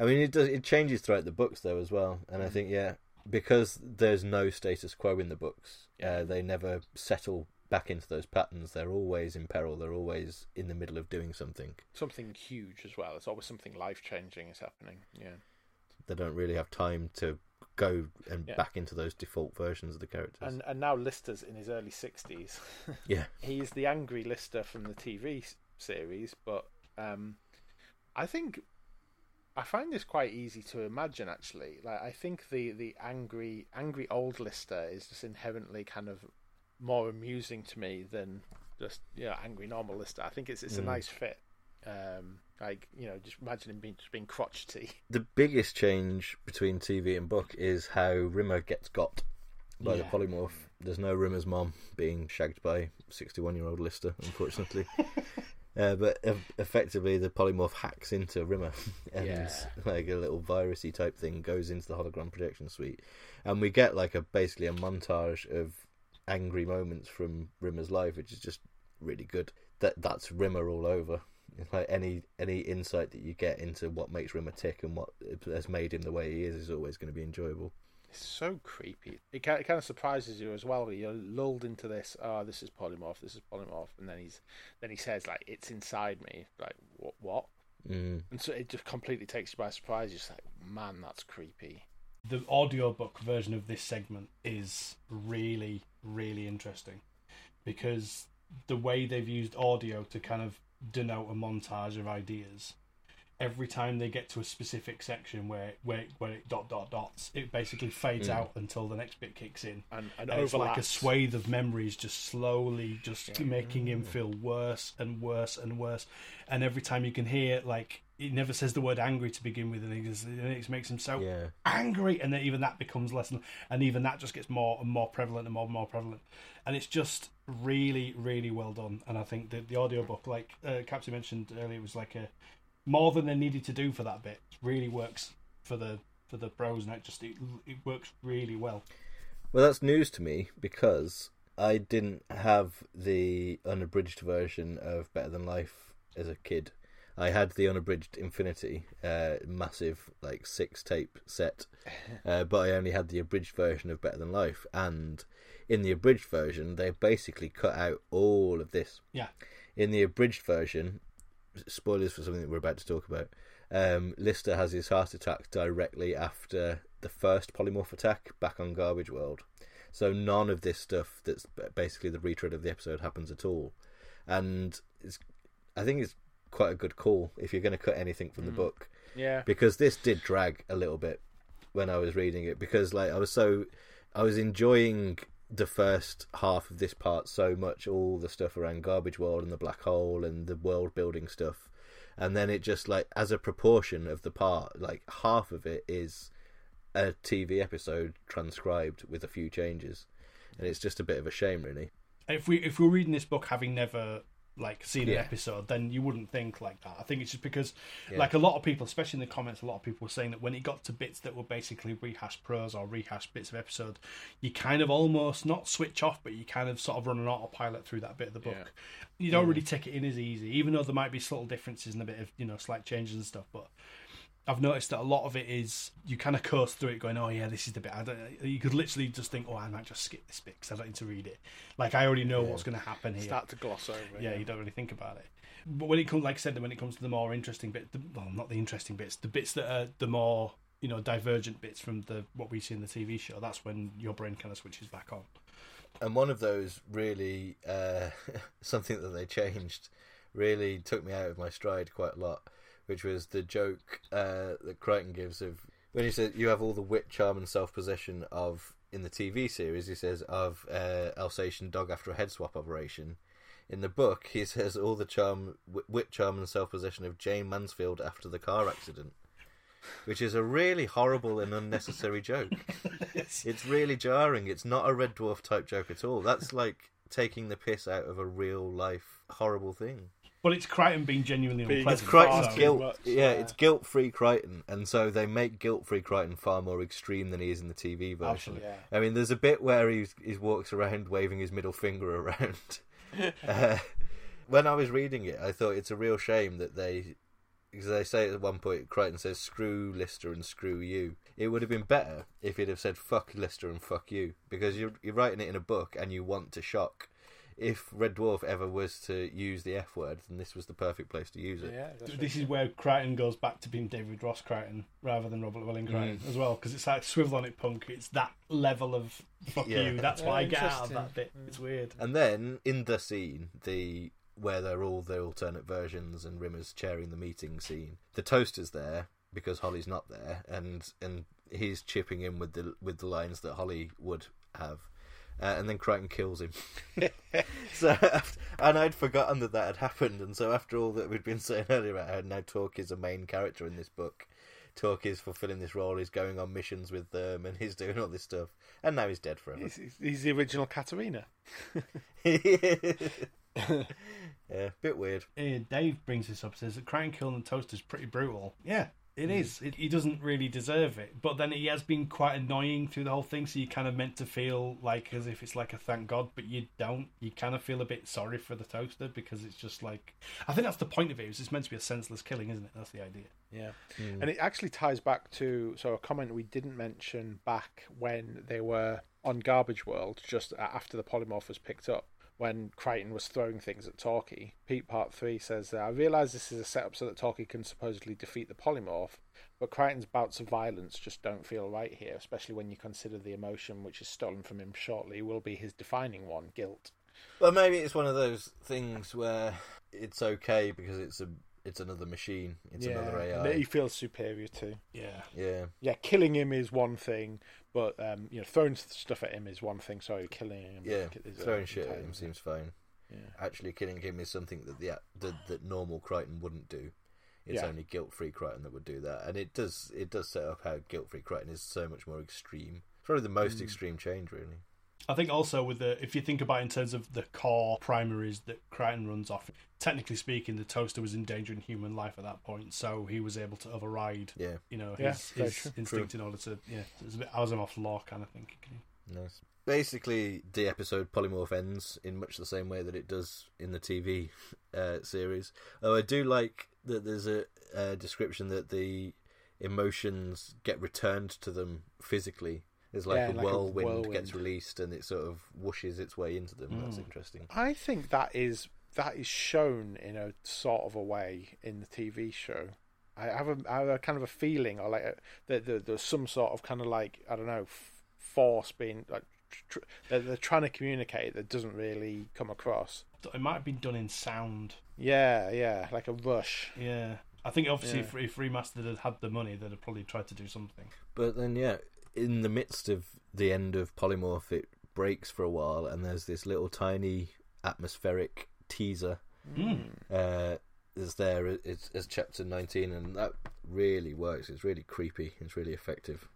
I mean, it does it changes throughout the books though as well, and I Mm. think yeah, because there's no status quo in the books, uh, they never settle back into those patterns. They're always in peril. They're always in the middle of doing something. Something huge as well. It's always something life changing is happening. Yeah. They don't really have time to go and Yeah. back into those default versions of the characters. And and now Lister's in his early sixties. yeah, he's the angry Lister from the TV series, but um, I think I find this quite easy to imagine. Actually, like I think the the angry angry old Lister is just inherently kind of more amusing to me than just you know angry normal Lister. I think it's it's a Mm. nice fit. Um, like you know, just imagine him being just being crotchety. the biggest change between TV and book is how Rimmer gets got by the polymorph. There's no Rimmer's mom being shagged by 61 year old Lister, unfortunately. uh, but eff- effectively, the polymorph hacks into Rimmer, and Yeah. like a little virusy type thing goes into the hologram projection suite, and we get like a basically a montage of angry moments from Rimmer's life, which is just really good. That that's Rimmer all over. It's Like any any insight that you get into what makes Rimmer tick and what has made him the way he is is always going to be enjoyable. It's so creepy. It kind, it kind of surprises you as well. You're lulled into this. Oh, this is polymorph. This is polymorph, and then he's then he says like it's inside me. Like what? What? Mm. And so it just completely takes you by surprise. You're just like, man, that's creepy. the audiobook version of this segment is really really interesting because the way they've used audio to kind of denote a montage of ideas every time they get to a specific section where where where it dot dot dots it basically fades Mm. out until the next bit kicks in And and, and it's like a overlaps. swathe of memories just slowly just Yeah. making him feel worse and worse and worse and every time you can hear like it never says the word angry to begin with and it, just, and it makes him so Yeah. angry and then even that becomes less and, and even that just gets more and more prevalent and more and more prevalent and it's just really really well done and i think that the audiobook like uh, captain mentioned earlier was like a more than they needed to do for that bit really works for the for the bros, and it just it, it works really well. Well, that's news to me because I didn't have the unabridged version of Better Than Life as a kid. I had the unabridged Infinity, uh, massive like six tape set, uh, but I only had the abridged version of Better Than Life. And in the abridged version, they basically cut out all of this. Yeah. In the abridged version, spoilers for something that we're about to talk about. Um, Lister has his heart attack directly after the first polymorph attack back on Garbage World. So none of this stuff that's basically the retread of the episode happens at all. And it's, I think it's quite a good call if you're going to cut anything from the book Yeah. because this did drag a little bit when I was reading it because like I was so I was enjoying the first half of this part so much all the stuff around garbage world and the black hole and the world building stuff. And then it just like as a proportion of the part like half of it is a TV episode transcribed with a few changes. And it's just a bit of a shame really. If we if we're reading this book having never like seen an episode, then you wouldn't think like that. I think it's just because, Yeah. like a lot of people, especially in the comments, a lot of people were saying that when it got to bits that were basically rehashed prose or rehashed bits of episode, you kind of almost not switch off, but you kind of sort of run an autopilot through that bit of the book. Yeah. You don't really mm. take it in as easy, even though there might be subtle differences and a bit of you know slight changes and stuff. But I've noticed that a lot of it is you kind of coast through it, going, "Oh yeah, this is the bit." I don't, you could literally just think, "Oh, I might just skip this bit because I don't need to read it." Like I already know what's going to happen here. Start to gloss over. yeah, you don't really think about it. But when it comes, like I said, when it comes to the more interesting bit, the, well, not the interesting bits, the bits that are the more you know divergent bits from the what we see in the TV show, that's when your brain kind of switches back on. and one of those really uh, something that they changed really took me out of my stride quite a lot, which was the joke uh, that Kryten gives of when he says you have all the wit, charm, and self possession of in the TV series. He says of uh, Alsatian dog after a head swap operation. In the book, he says all the charm, wit- wit, charm, and self possession of Jayne Mansfield after the car accident. Which is a really horrible and unnecessary joke. It's really jarring. It's not a Red Dwarf type joke at all. That's like taking the piss out of a real life horrible thing. But it's Kryten being genuinely Being- unpleasant. It's Kryten's guilt. much, yeah, yeah. it's guilt free Kryten, and so they make guilt free Kryten far more extreme than he is in the TV version. Absolutely. Yeah. I mean, there's a bit where he he walks around waving his middle finger around. uh, when I was reading it, I thought it's a real shame that they, because they say at one point, Kryten says "screw Lister" and "screw you." It would have been better if he'd have said "fuck Lister" and "fuck you," because you're you're writing it in a book and you want to shock. If Red Dwarf ever was to use the F word, then this was the perfect place to use it. Yeah, that's This is where Kryten goes back to being David Ross Kryten rather than Robert Llewellyn Kryten Mm. as well, because it's like swivel on it punk. It's that level of fuck Yeah. you. That's what Yeah, I get out of that bit. It's weird. And then in the scene, the where they're all the alternate versions and Rimmer's chairing the meeting scene, the toaster's there because Holly's not there, and and he's chipping in with the with the lines that Holly would have. Uh, and then Kryten kills him. so, after, and I'd forgotten that that had happened. And so, after all that we'd been saying earlier about how now Talkie is a main character in this book, Talkie is fulfilling this role. He's going on missions with them, and he's doing all this stuff. And now he's dead forever. He's, he's- he's the original Katarina. yeah, bit weird. Uh, Dave brings this up. Says that Kryten killing the toaster is pretty brutal. Yeah, it hmm. is. It, he doesn't really deserve it, but then he has been quite annoying through the whole thing. So you kind of meant to feel like as if it's like a thank God, but you don't. You kind of feel a bit sorry for the toaster because it's just like I think that's the point of it. It's meant to be a senseless killing, isn't it? That's the idea. Yeah. Hmm. And it actually ties back to so a comment we didn't mention back when they were on Garbage World, just after the polymorph was picked up, when Kryten was throwing things at Talkie. Pete Part 3 says, I realise this is a setup so that Talkie can supposedly defeat the polymorph, but Kryten's bouts of violence just don't feel right here, especially when you consider the emotion which is stolen from him shortly will be his defining one, guilt. Well, maybe it's one of those things where it's okay because it's a it's another machine. It's another and AI. he feels superior to. Yeah. Yeah, Yeah, killing him is one thing, but um, you know, throwing stuff at him is one thing. Sorry, killing him. yeah. Throwing shit at him seems fine. Yeah. Actually, killing him is something that the that, that normal Kryten wouldn't do. It's Yeah. only guilt-free Kryten that would do that, and it does it does set up how guilt-free Kryten is so much more extreme. It's Probably the most Mm. extreme change, really. I think also with the if you think about it in terms of the core primaries that Kryten runs off, technically speaking, the toaster was endangering human life at that point, so he was able to override, Yeah, you know, Yeah, his, very his true. instinct in order to yeah, it's a bit Asimov's law kind of thing. nice. Basically, the episode Polymorph ends in much the same way that it does in the TV uh, series. Oh, I do like that there's a, a description that the emotions get returned to them physically. There's like, Yeah, a, like a whirlwind whirlwind. gets released and it sort of whooshes its way into them. That's Mm. interesting. I think that is that is shown in a sort of a way in the TV show. I have a, I have a kind of a feeling, or like a, that there, there's some sort of kind of like I don't know f- force being like tr- tr- that they're trying to communicate that doesn't really come across. It might have been done in sound. Yeah, yeah, like a rush. Yeah, I think obviously Yeah. if, if Remastered had had the money, they'd have probably tried to do something. But then, yeah, in the midst of the end of Polymorph, it breaks for a while, and there's this little tiny atmospheric teaser Mm. uh, is there it's, as chapter 19, and that really works. It's really creepy. It's really effective.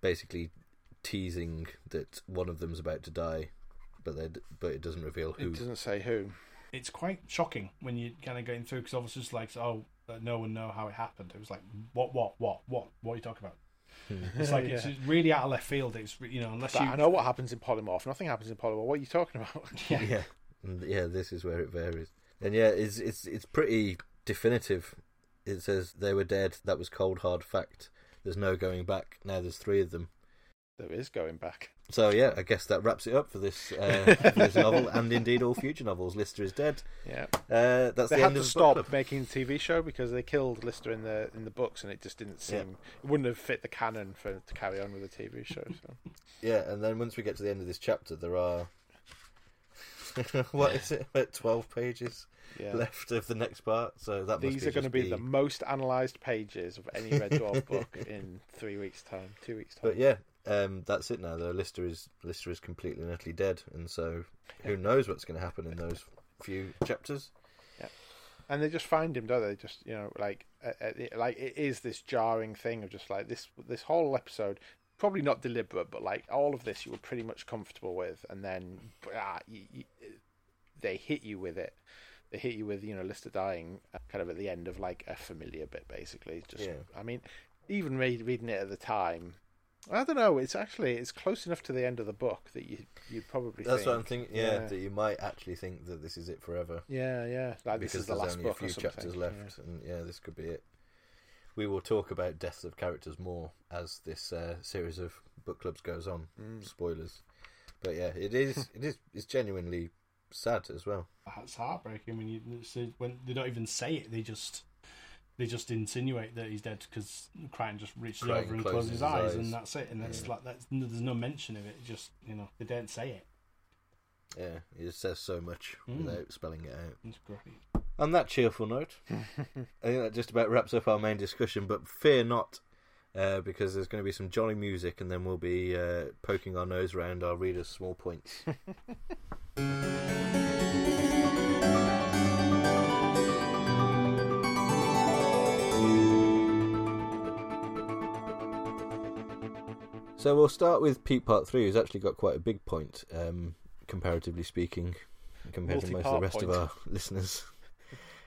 Basically, teasing that one of them's about to die, but they but it doesn't reveal who. It doesn't say who. It's quite shocking when you kind of going through because obviously it's like oh uh, no one know how it happened. It was like what what what what what are you talking about? Hmm. It's like it's really out of left field. It's you know unless But you I know what happens in polymorph. Nothing happens in polymorph. What are you talking about? yeah. yeah, and yeah. This is where it varies, and yeah, it's it's it's pretty definitive. It says they were dead. That was cold hard fact. There's no going back. Now there's three of them. there is going back. So yeah, I guess that wraps it up for this uh, for this novel, and indeed all future novels. Lister is dead. Yeah, Uh, that's they the had end to of the stop making the TV show because they killed Lister in the in the books, and it just didn't seem it wouldn't have fit the canon for to carry on with the TV show. So Yeah, and then once we get to the end of this chapter, there are what is it? About twelve pages yeah, left of the next part. So that these must are going to just be the most analysed pages of any Red Dwarf book in three weeks' time, two weeks' time. But yeah, um, that's it now. Though Lister is Lister is completely and utterly dead, and so who knows what's going to happen in those few chapters? and they just find him, don't they? Just you know, like uh, uh, like it is this jarring thing of just like this this whole episode, probably not deliberate, but like all of this you were pretty much comfortable with, and then ah, you, you, they hit you with it. They hit you with you know Lister dying, uh, kind of at the end of like a familiar bit, basically. Just Yeah. I mean, even read, reading it at the time. I don't know. It's actually it's close enough to the end of the book that you you probably That's think, what I'm thinking. Yeah, Yeah. that you might actually think that this is it forever Yeah, yeah. Like this because is the there's last only book a few or something. chapters yeah. left, and yeah, this could be it. We will talk about deaths of characters more as this uh, series of book clubs goes on. Mm. Spoilers, but yeah, it is it is it's genuinely sad as well. That's heartbreaking when you when they don't even say it. They just they just insinuate that he's dead because Kryten just reaches Kryten over and closes closes his his eyes, eyes. and that's it. And that's Yeah. like that's there's no mention of it. Just you know they don't say it. Yeah, it says so much Mm. without spelling it out. It's great. On that cheerful note, I think that just about wraps up our main discussion. But fear not, uh, because there's going to be some jolly music, and then we'll be uh, poking our nose around our readers' small points. So we'll start with Pete Part Three, who's actually got quite a big point, um, comparatively speaking, compared to most of the rest of our listeners.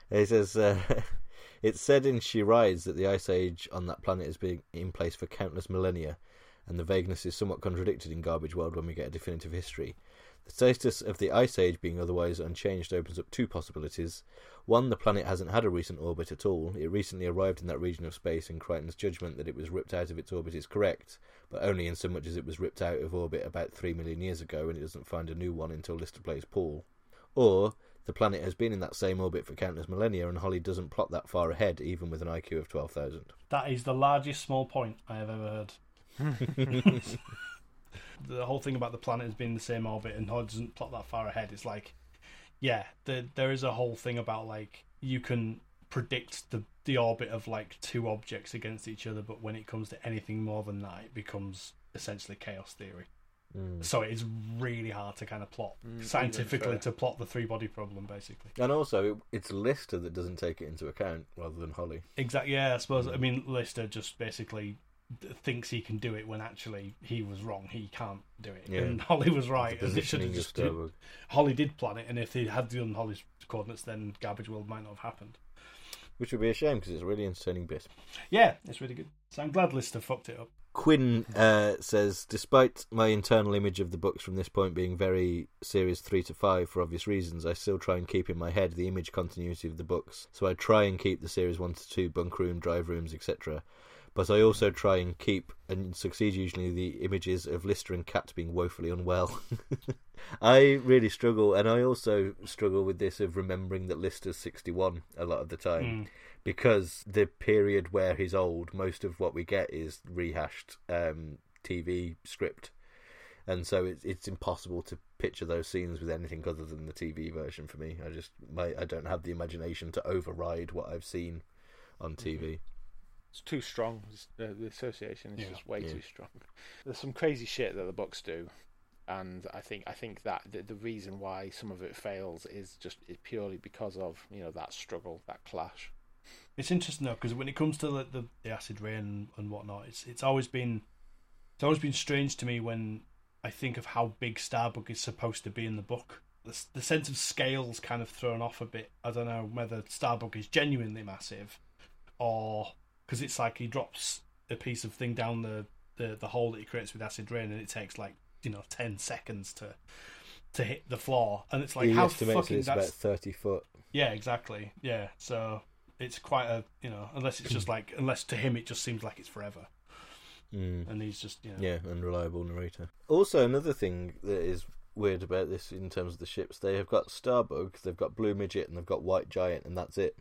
He says, uh, "It's said in She Rides that the ice age on that planet has been in place for countless millennia, and the vagueness is somewhat contradicted in Garbage World when we get a definitive history. The status of the ice age being otherwise unchanged opens up two possibilities. One, the planet hasn't had a recent orbit at all. It recently arrived in that region of space, and Kryten's judgment that it was ripped out of its orbit is correct, but only in so much as it was ripped out of orbit about three million years ago, and it doesn't find a new one until Lister plays Paul. Or the planet has been in that same orbit for countless millennia, and Holly doesn't plot that far ahead, even with an IQ of twelve thousand. That is the largest small point I have ever heard. the whole thing about the planet has been in the same orbit and Hod doesn't plot that far ahead. It's like, yeah, the, there is a whole thing about like you can predict the the orbit of like two objects against each other, but when it comes to anything more than that, it becomes essentially chaos theory. So it is really hard to kind of plot Mm, scientifically even to plot the three body problem, basically. And also, it's Lister that doesn't take it into account rather than Holly. Exactly. Yeah, I suppose. I mean, Lister just basically d- thinks he can do it when actually he was wrong. He can't do it, Yeah. and Holly was right. and they should have just do- Holly did plan it, and if they had done Holly's coordinates, then Garbage World might not have happened. Which would be a shame because it's a really entertaining bit. Yeah, it's really good. So I'm glad Lister fucked it up. Quinn uh, says, despite my internal image of the books from this point being very series three to five for obvious reasons, I still try and keep in my head the image continuity of the books. So I try and keep the series one to two bunk room, drive rooms, etc. But I also try and keep and succeed usually the images of Lister and Cat being woefully unwell. I really struggle, and I also struggle with this of remembering that Lister's sixty-one a lot of the time Mm. because the period where he's old, most of what we get is rehashed um, TV script, and so it's it's impossible to picture those scenes with anything other than the TV version for me. I just my I don't have the imagination to override what I've seen on TV. It's too strong. It's, uh, the association is Yeah. just way Yeah. too strong. There's some crazy shit that the books do, and I think I think that the, the reason why some of it fails is just is purely because of you know that struggle, that clash. It's interesting though because when it comes to the, the, the acid rain and, and whatnot, it's it's always been it's always been strange to me when I think of how big Starbug is supposed to be in the book. The, the sense of scale's kind of thrown off a bit. I don't know whether Starbug is genuinely massive, or because it's like he drops a piece of thing down the, the, the hole that he creates with acid rain, and it takes like you know ten seconds to to hit the floor, and it's like he how fucking it's about thirty foot. yeah, exactly. Yeah, so it's quite a you know unless it's just like unless to him it just seems like it's forever, Mm. and he's just you know Yeah, unreliable narrator. Also, another thing that is weird about this in terms of the ships, they have got Starbug, they've got Blue Midget, and they've got White Giant, and that's it.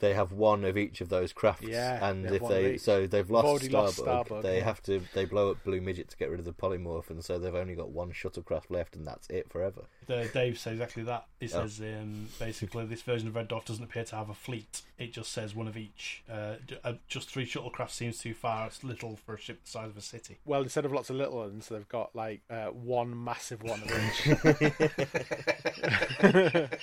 They have one of each of those crafts, Yeah, and they if they so they've lost already Starbug, lost Starbug, they yeah. have to they blow up Blue Midget to get rid of the polymorph, and so they've only got one shuttlecraft left, and that's it forever. The, Dave says exactly that. He Oh. says um, basically this version of Red Dwarf doesn't appear to have a fleet. It just says one of each. Uh, uh, just three shuttlecraft seems too far. It's little for a ship the size of a city. Well, instead of lots of little ones, they've got like uh, one massive one of each.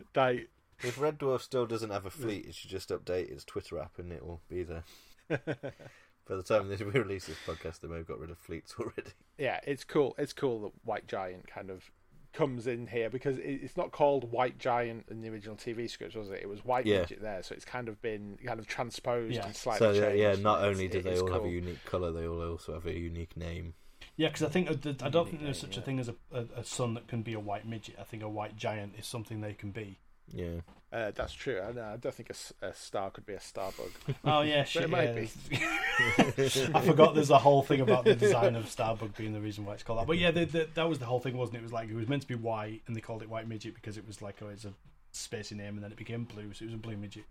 like If Red Dwarf still doesn't have a fleet, it should just update its Twitter app, and it will be there. By the time this, we release this podcast, they may have got rid of fleets already. yeah, it's cool. It's cool that White Giant kind of comes in here because it's not called White Giant in the original TV script, was it? It was White Yeah. Midget there, so it's kind of been kind of transposed Yeah. and slightly So changed. yeah, not only do it they is all have a unique color, they all also have a unique name. Yeah, because I think uh, the- I don't think Yeah, there's such a thing as a, a, a sun that can be a white midget. I think a white giant is something they can be. Yeah, Uh, that's true. I, know, I don't think a star could be a starbug. Oh yeah, shit. it might yeah, be. I forgot there's a whole thing about the design of Starbug being the reason why it's called that. But yeah, the, the, that was the whole thing, wasn't it? It was like it was meant to be white, and they called it white midget because it was like oh, it's a spacey name, and then it became blue, so it was a blue midget.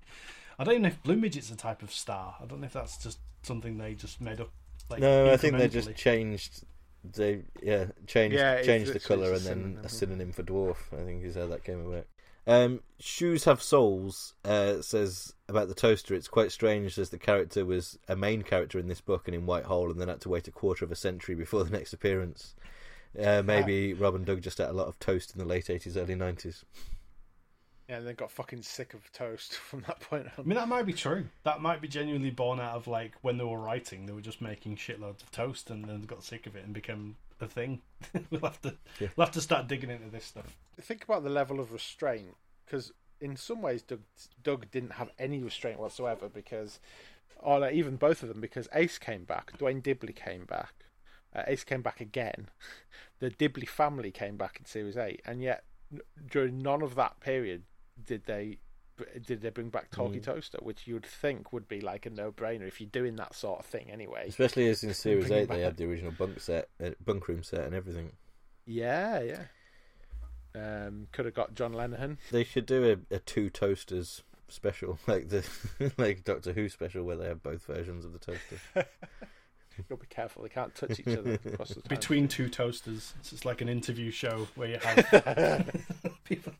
I don't even know if blue midget's a type of star. I don't know if that's just something they just made up. Like, no, I think they just changed. They yeah changed Yeah, changed the color and it's a then synonym. a synonym for dwarf. I think is how that came about. Um, Shoes have souls. Uh, says about the toaster. It's quite strange as the character was a main character in this book and in White Hole, and then had to wait a quarter of a century before the next appearance. Uh, maybe Rob and Doug just ate a lot of toast in the late eighties, early nineties. Yeah, and they got fucking sick of toast from that point on. I mean, that might be true. That might be genuinely born out of like when they were writing, they were just making shitloads of toast, and then got sick of it and became a thing. we'll have to Yeah. we'll have to start digging into this stuff. Think about the level of restraint, because in some ways Doug Doug didn't have any restraint whatsoever because, or like, even both of them because Ace came back, Duane Dibbley came back, uh, Ace came back again, the Dibbley family came back in Series Eight, and yet during none of that period did they did they bring back Talkie Mm. Toaster, which you'd think would be like a no brainer if you're doing that sort of thing anyway. Especially as in Series Bring it Eight, they back. had the original bunk set, uh, bunk room set, and everything. Yeah, yeah. Um, could have got John Lenahan. They should do a, a two toasters special, like the like Doctor Who special, where they have both versions of the toaster. You'll be careful; they can't touch each other across the time. Between two toasters, it's just like an interview show where you have people.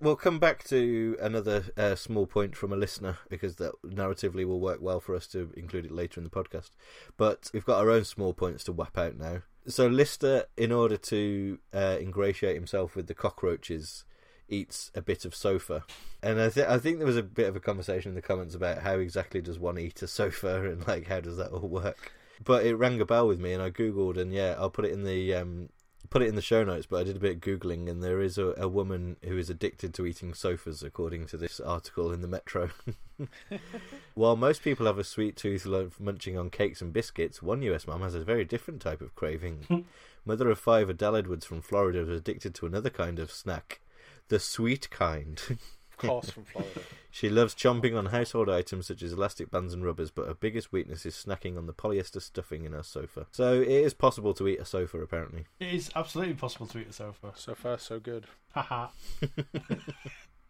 We'll come back to another uh, small point from a listener because that narratively will work well for us to include it later in the podcast. But we've got our own small points to whap out now. So Lister, in order to uh, ingratiate himself with the cockroaches, eats a bit of sofa, and I, th- I think there was a bit of a conversation in the comments about how exactly does one eat a sofa and like how does that all work. But it rang a bell with me, and I googled, and yeah, I'll put it in the um, put it in the show notes. But I did a bit of googling, and there is a, a woman who is addicted to eating sofas, according to this article in the Metro. While most people have a sweet tooth love munching on cakes and biscuits, one US mum has a very different type of craving. Mother of five, Adele Edwards from Florida, is addicted to another kind of snack, the sweet kind. Of course, from Florida. She loves chomping on household items such as elastic bands and rubbers, but her biggest weakness is snacking on the polyester stuffing in her sofa. So it is possible to eat a sofa, apparently. It is absolutely possible to eat a sofa. So far, so good. Haha.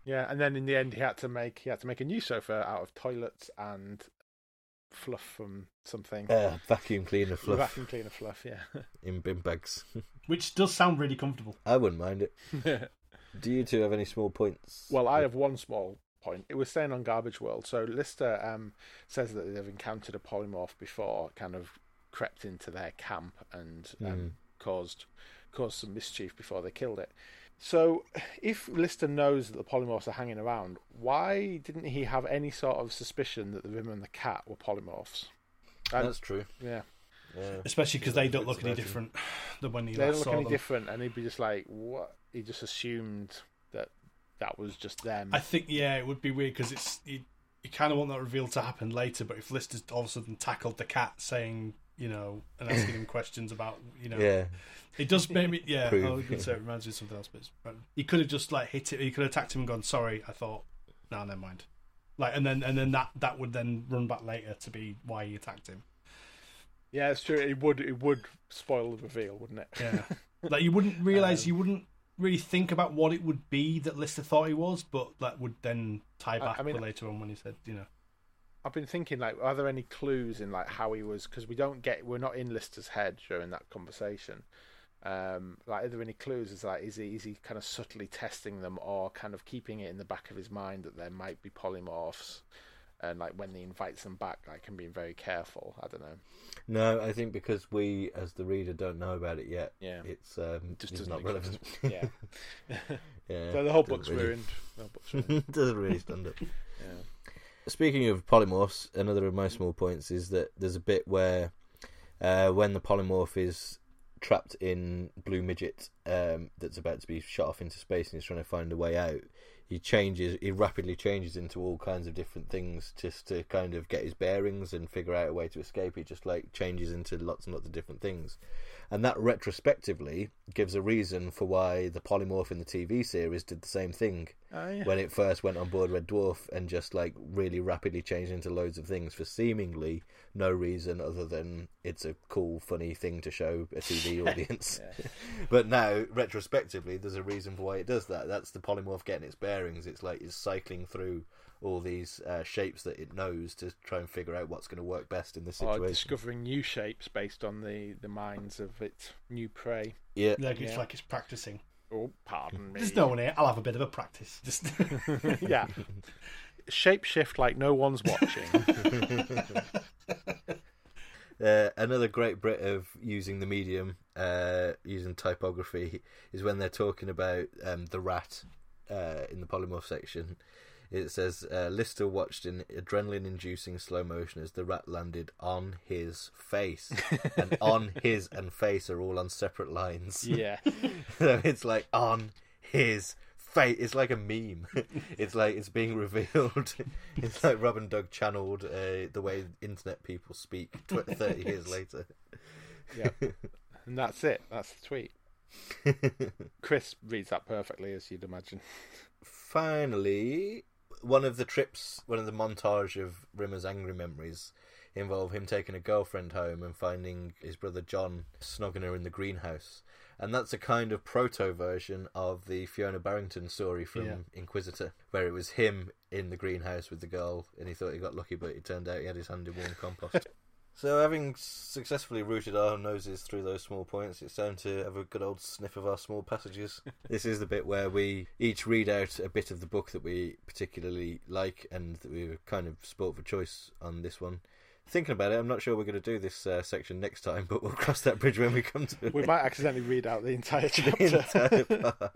Yeah, and then in the end, he had to make he had to make a new sofa out of toilets and fluff from something. Uh, vacuum cleaner fluff Vacuum cleaner fluff. Yeah. in bin bags. Which does sound really comfortable. I wouldn't mind it. Do you two have any small points? well, I have one small point. It was saying on Garbage World. So Lister um, says that they've encountered a polymorph before, kind of crept into their camp and um, Mm. caused caused some mischief before they killed it. So, if Lister knows that the polymorphs are hanging around, why didn't he have any sort of suspicion that the Rim and the cat were polymorphs? And- That's true. yeah, Yeah. Especially because they don't look any different than when you they last don't look saw any them. different, and he'd be just like, "What?" He just assumed that that was just them. I think yeah, it would be weird because it's you, you kind of want that reveal to happen later. But if Lister's all of a sudden tackled the cat, saying you know and asking him questions about you know, Yeah. it does make me yeah. Prove, I was gonna say it reminds me of something else, but it's, but he could have just like hit it. He could have attacked him and gone, "Sorry, I thought, no, never mind." Like and then and then that that would then run back later to be why he attacked him. yeah, it's true. It would it would spoil the reveal, wouldn't it? Yeah, like you wouldn't realize Um, you wouldn't really think about what it would be that Lister thought he was, but that would then tie back I mean- later on when he said, you know. I've been thinking like, are there any clues in like how he was? Because we don't get, we're not in Lister's head during that conversation. Um, like, are there any clues? Is like, is he is he kind of subtly testing them, or kind of keeping it in the back of his mind that there might be polymorphs, and like when he invites them back, like, and being very careful. I don't know. No, I think because we, as the reader, don't know about it yet. Yeah. It's um, Just it's doesn't relevant. Yeah. yeah. so the whole book's really- ruined. Book's ruined. doesn't really stand up. Yeah. Speaking of polymorphs, another of my small points is that there's a bit where uh, when the polymorph is trapped in Blue Midget um, that's about to be shot off into space and he's trying to find a way out, he changes, he rapidly changes into all kinds of different things just to kind of get his bearings and figure out a way to escape. He just like changes into lots and lots of different things. And that retrospectively gives a reason for why the polymorph in the TV series did the same thing Oh, yeah. when it first went on board Red Dwarf and just like really rapidly changed into loads of things for seemingly no reason other than it's a cool, funny thing to show a TV audience. but now, retrospectively, there's a reason for why it does that. That's the polymorph getting its bearings. It's like it's cycling through all these uh, shapes that it knows to try and figure out what's going to work best in this Or situation. discovering new shapes based on the, the minds of its new prey. Yeah, Like it's Yeah. like it's practicing. Oh, pardon me. There's no one here. I'll have a bit of a practice. Just yeah. Shape shift like no one's watching. Uh, another great bit of using the medium, uh, using typography, is when they're talking about um, the rat uh, in the polymorph section. It says uh, Lister watched in adrenaline-inducing slow motion as the rat landed on his face, and on his and face are all on separate lines. yeah. so it's like on his face. It's like a meme. it's like it's being revealed. it's like Rob and Doug channeled uh, the way internet people speak tw- thirty years later. Yeah. And that's it. That's the tweet. Chris reads that perfectly, as you'd imagine. Finally, one of the trips, one of the montage of Rimmer's angry memories involve him taking a girlfriend home and finding his brother John snogging her in the greenhouse. And that's a kind of proto version of the Fiona Barrington story from Yeah. Inquisitor, where it was him in the greenhouse with the girl, and he thought he got lucky, but it turned out he had his hand in warm compost. So, having successfully rooted our noses through those small points, it's time to have a good old sniff of our small passages. this is the bit where we each read out a bit of the book that we particularly like and that we were kind of sport for choice on this one. Thinking about it, I'm not sure we're going to do this uh, section next time, but we'll cross that bridge when we come to it. We might accidentally read out the entire The chapter. entire.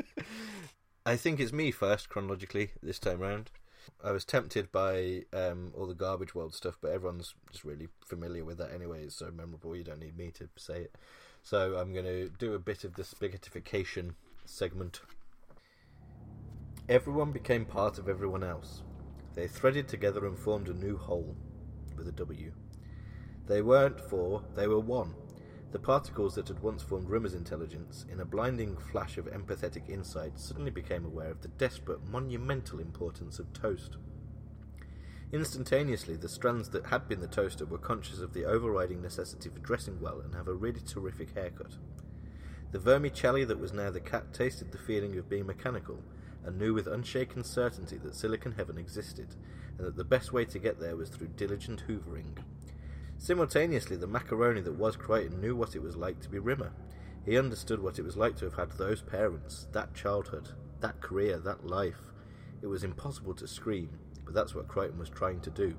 I think it's me first chronologically this time round. I was tempted by um, all the garbage world stuff, but everyone's just really familiar with that anyway. It's so memorable. You don't need me to say it. So I'm going to do a bit of the spaghettification segment. Everyone became part of everyone else. They threaded together and formed a new whole, with a W. They weren't four, they were one. The particles that had once formed Rimmer's intelligence, in a blinding flash of empathetic insight, suddenly became aware of the desperate, monumental importance of toast. Instantaneously, the strands that had been the toaster were conscious of the overriding necessity for dressing well and have a really terrific haircut. The vermicelli that was now the cat tasted the feeling of being mechanical, and knew with unshaken certainty that Silicon Heaven existed, and that the best way to get there was through diligent hoovering. Simultaneously, the macaroni that was Kryten knew what it was like to be Rimmer. He understood what it was like to have had those parents, that childhood, that career, that life. It was impossible to scream, but that's what Kryten was trying to do.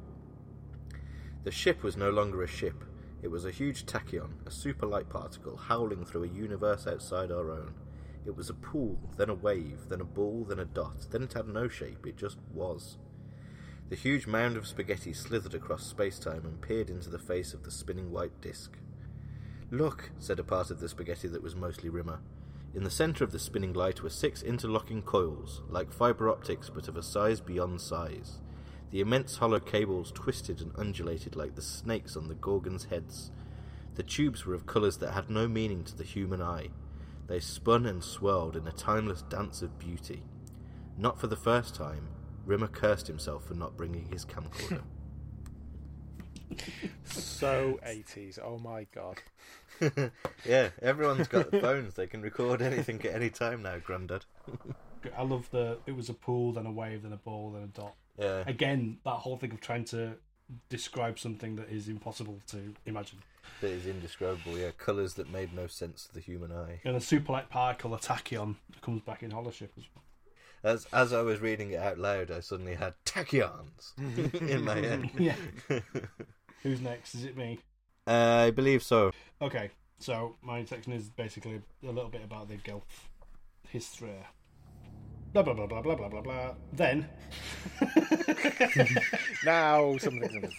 The ship was no longer a ship. It was a huge tachyon, a super light particle howling through a universe outside our own. It was a pool, then a wave, then a ball, then a dot, then it had no shape, it just was. The huge mound of spaghetti slithered across space-time and peered into the face of the spinning white disk. Look, said a part of the spaghetti that was mostly Rimmer. In the centre of the spinning light were six interlocking coils, like fibre optics but of a size beyond size. The immense hollow cables twisted and undulated like the snakes on the Gorgons' heads. The tubes were of colours that had no meaning to the human eye. They spun and swirled in a timeless dance of beauty. Not for the first time, Rimmer cursed himself for not bringing his camcorder. So 80s. Oh my god. yeah, everyone's got phones. They can record anything at any time now, Grandad. I love the. It was a pool, then a wave, then a ball, then a dot. Yeah. Again, that whole thing of trying to describe something that is impossible to imagine. That is indescribable, yeah. Colours that made no sense to the human eye. And a super light particle, a tachyon, comes back in Holoship as well. As as I was reading it out loud, I suddenly had tachyons in my head. Yeah. Who's next? Is it me? Uh, I believe so. Okay, so my section is basically a little bit about the Gelf history. Blah blah blah blah blah blah blah blah. Then, Now something. something,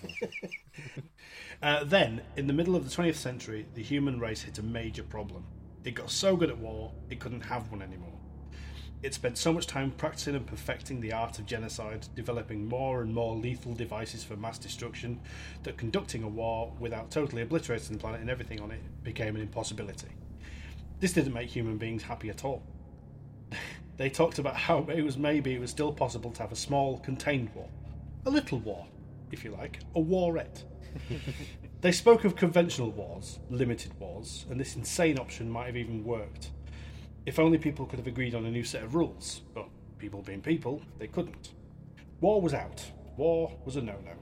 uh, then in the middle of the 20th century, the human race hit a major problem. It got so good at war, it couldn't have one anymore. It spent so much time practicing and perfecting the art of genocide, developing more and more lethal devices for mass destruction, that conducting a war without totally obliterating the planet and everything on it became an impossibility. This didn't make human beings happy at all. they talked about how it was maybe it was still possible to have a small, contained war. A little war, if you like. A warette. they spoke of conventional wars, limited wars, and this insane option might have even worked. If only people could have agreed on a new set of rules, but people being people, they couldn't. War was out. War was a no no.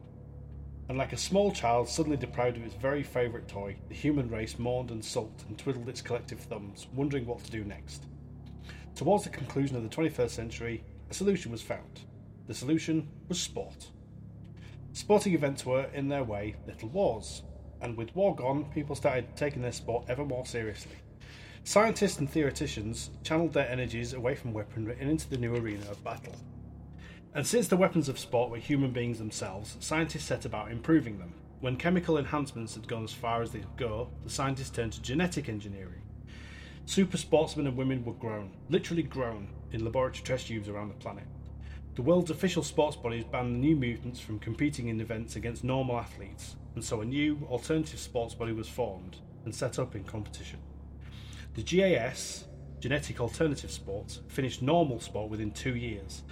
And like a small child suddenly deprived of its very favourite toy, the human race mourned and sulked and twiddled its collective thumbs, wondering what to do next. Towards the conclusion of the 21st century, a solution was found. The solution was sport. Sporting events were, in their way, little wars, and with war gone, people started taking their sport ever more seriously. Scientists and theoreticians channeled their energies away from weaponry and into the new arena of battle. And since the weapons of sport were human beings themselves, scientists set about improving them. When chemical enhancements had gone as far as they could go, the scientists turned to genetic engineering. Super sportsmen and women were grown, literally grown, in laboratory test tubes around the planet. The world's official sports bodies banned the new mutants from competing in events against normal athletes, and so a new, alternative sports body was formed and set up in competition. The GAS, Genetic Alternative Sports, finished normal sport within two years.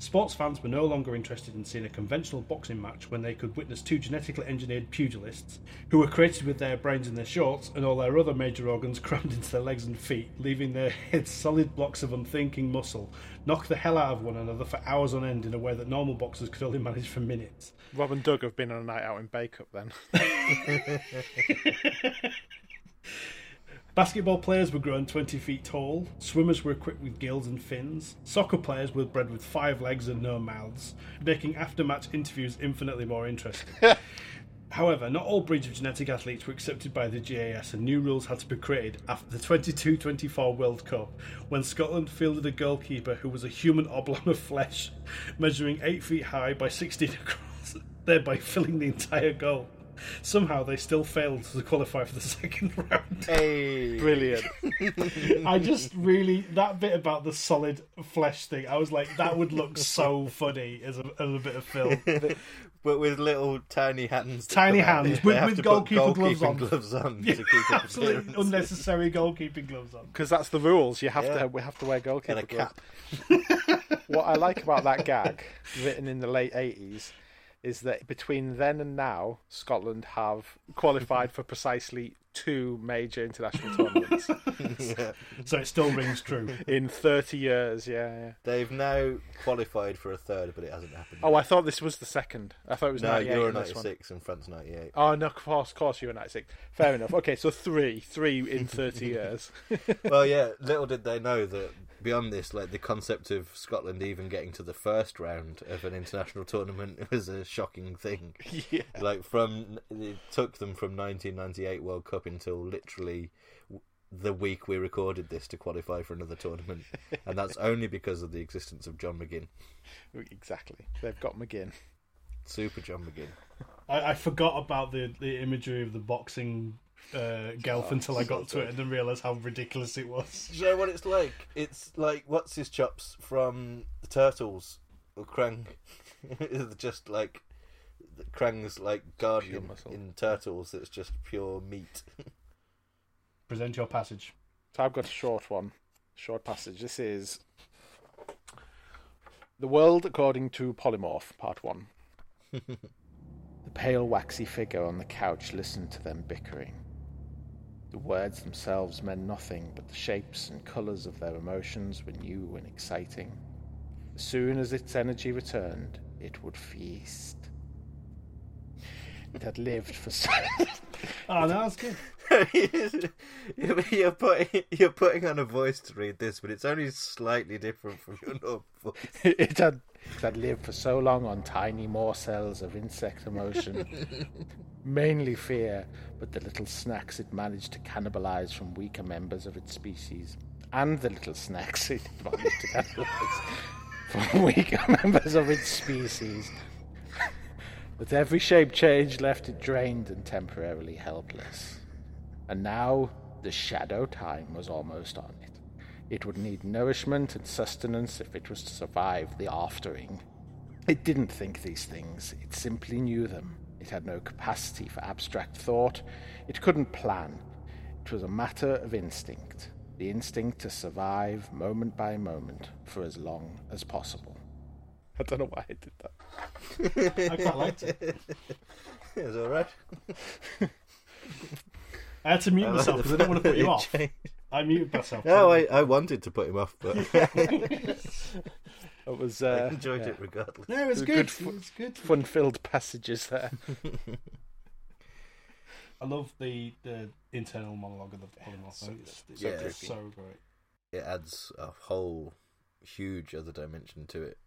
Sports fans were no longer interested in seeing a conventional boxing match when they could witness two genetically engineered pugilists who were created with their brains in their shorts and all their other major organs crammed into their legs and feet, leaving their heads solid blocks of unthinking muscle, knock the hell out of one another for hours on end in a way that normal boxers could only manage for minutes. Rob and Doug have been on a night out in Bacup then. Basketball players were grown 20 feet tall, swimmers were equipped with gills and fins, soccer players were bred with five legs and no mouths, making after match interviews infinitely more interesting. However, not all breeds of genetic athletes were accepted by the GAS, and new rules had to be created after the 22 24 World Cup when Scotland fielded a goalkeeper who was a human oblong of flesh, measuring 8 feet high by 16 across, thereby filling the entire goal. Somehow they still failed to qualify for the second round. Hey, Brilliant. I just really that bit about the solid flesh thing. I was like, that would look so funny as a, as a bit of film. but with little tiny hands. Tiny hands, They with- have with to put goalkeeper gloves on. gloves on Yeah, to keep absolutely unnecessary goalkeeping gloves on. Because that's the rules. You have Yeah. to we have to wear goalkeeper and a gloves. cap. What I like about that gag, written in the late eighties, is that between then and now, Scotland have qualified for precisely two major international tournaments Yeah. So it still rings true. in thirty years. Yeah, yeah. They've now qualified for a third, but it hasn't happened. Oh, I thought this was the second. I thought it was no, 98 you're in 96 and France 98. Oh no, of course, of course, you were ninety six. Fair enough. Okay, so three, three in thirty years. well, yeah. Little did they know that beyond this, like the concept of Scotland even getting to the first round of an international tournament was a shocking thing. yeah. Like from it took them from 1998 World Cup until literally the week we recorded this to qualify for another tournament, and that's only because of the existence of John McGinn, Exactly. They've got McGinn. Super John McGinn. I, I forgot about the, the imagery of the boxing uh, Gelf until I got to it and then realised how ridiculous it was. Do you know what it's like? It's like what's his chops from the Turtles or Krang. It's just like Krang's like guardian in Turtles. That's just pure meat. Present your passage. So I've got a short one, short passage. This is The World According to Polymorph, Part 1. the pale, waxy figure on the couch listened to them bickering. The words themselves meant nothing, but the shapes and colours of their emotions were new and exciting. As soon as its energy returned, it would feast. It had lived for so Oh, no, that's good. you're putting you're putting on a voice to read this, but it's only slightly different from your normal voice. it had it had lived for so long on tiny morsels of insect emotion, mainly fear, but the little snacks it managed to cannibalize from weaker members of its species, and the little snacks it managed to cannibalize from weaker members of its species. But every shape change left it drained and temporarily helpless. And now the shadow time was almost on it. It would need nourishment and sustenance if it was to survive the aftering. It didn't think these things, it simply knew them. It had no capacity for abstract thought. It couldn't plan. It was a matter of instinct the instinct to survive moment by moment for as long as possible. I don't know why I did that. I quite liked it. It's all right. I had to mute myself because I didn't want to put you off. I muted myself. No, I, I wanted to put him off, but It was I uh, enjoyed yeah, it regardless. No, it was Good good. It was good. fun-filled passages there. I love the, the internal monologue of the polymorph. so it's, it's So so, so great. It adds a whole huge other dimension to it.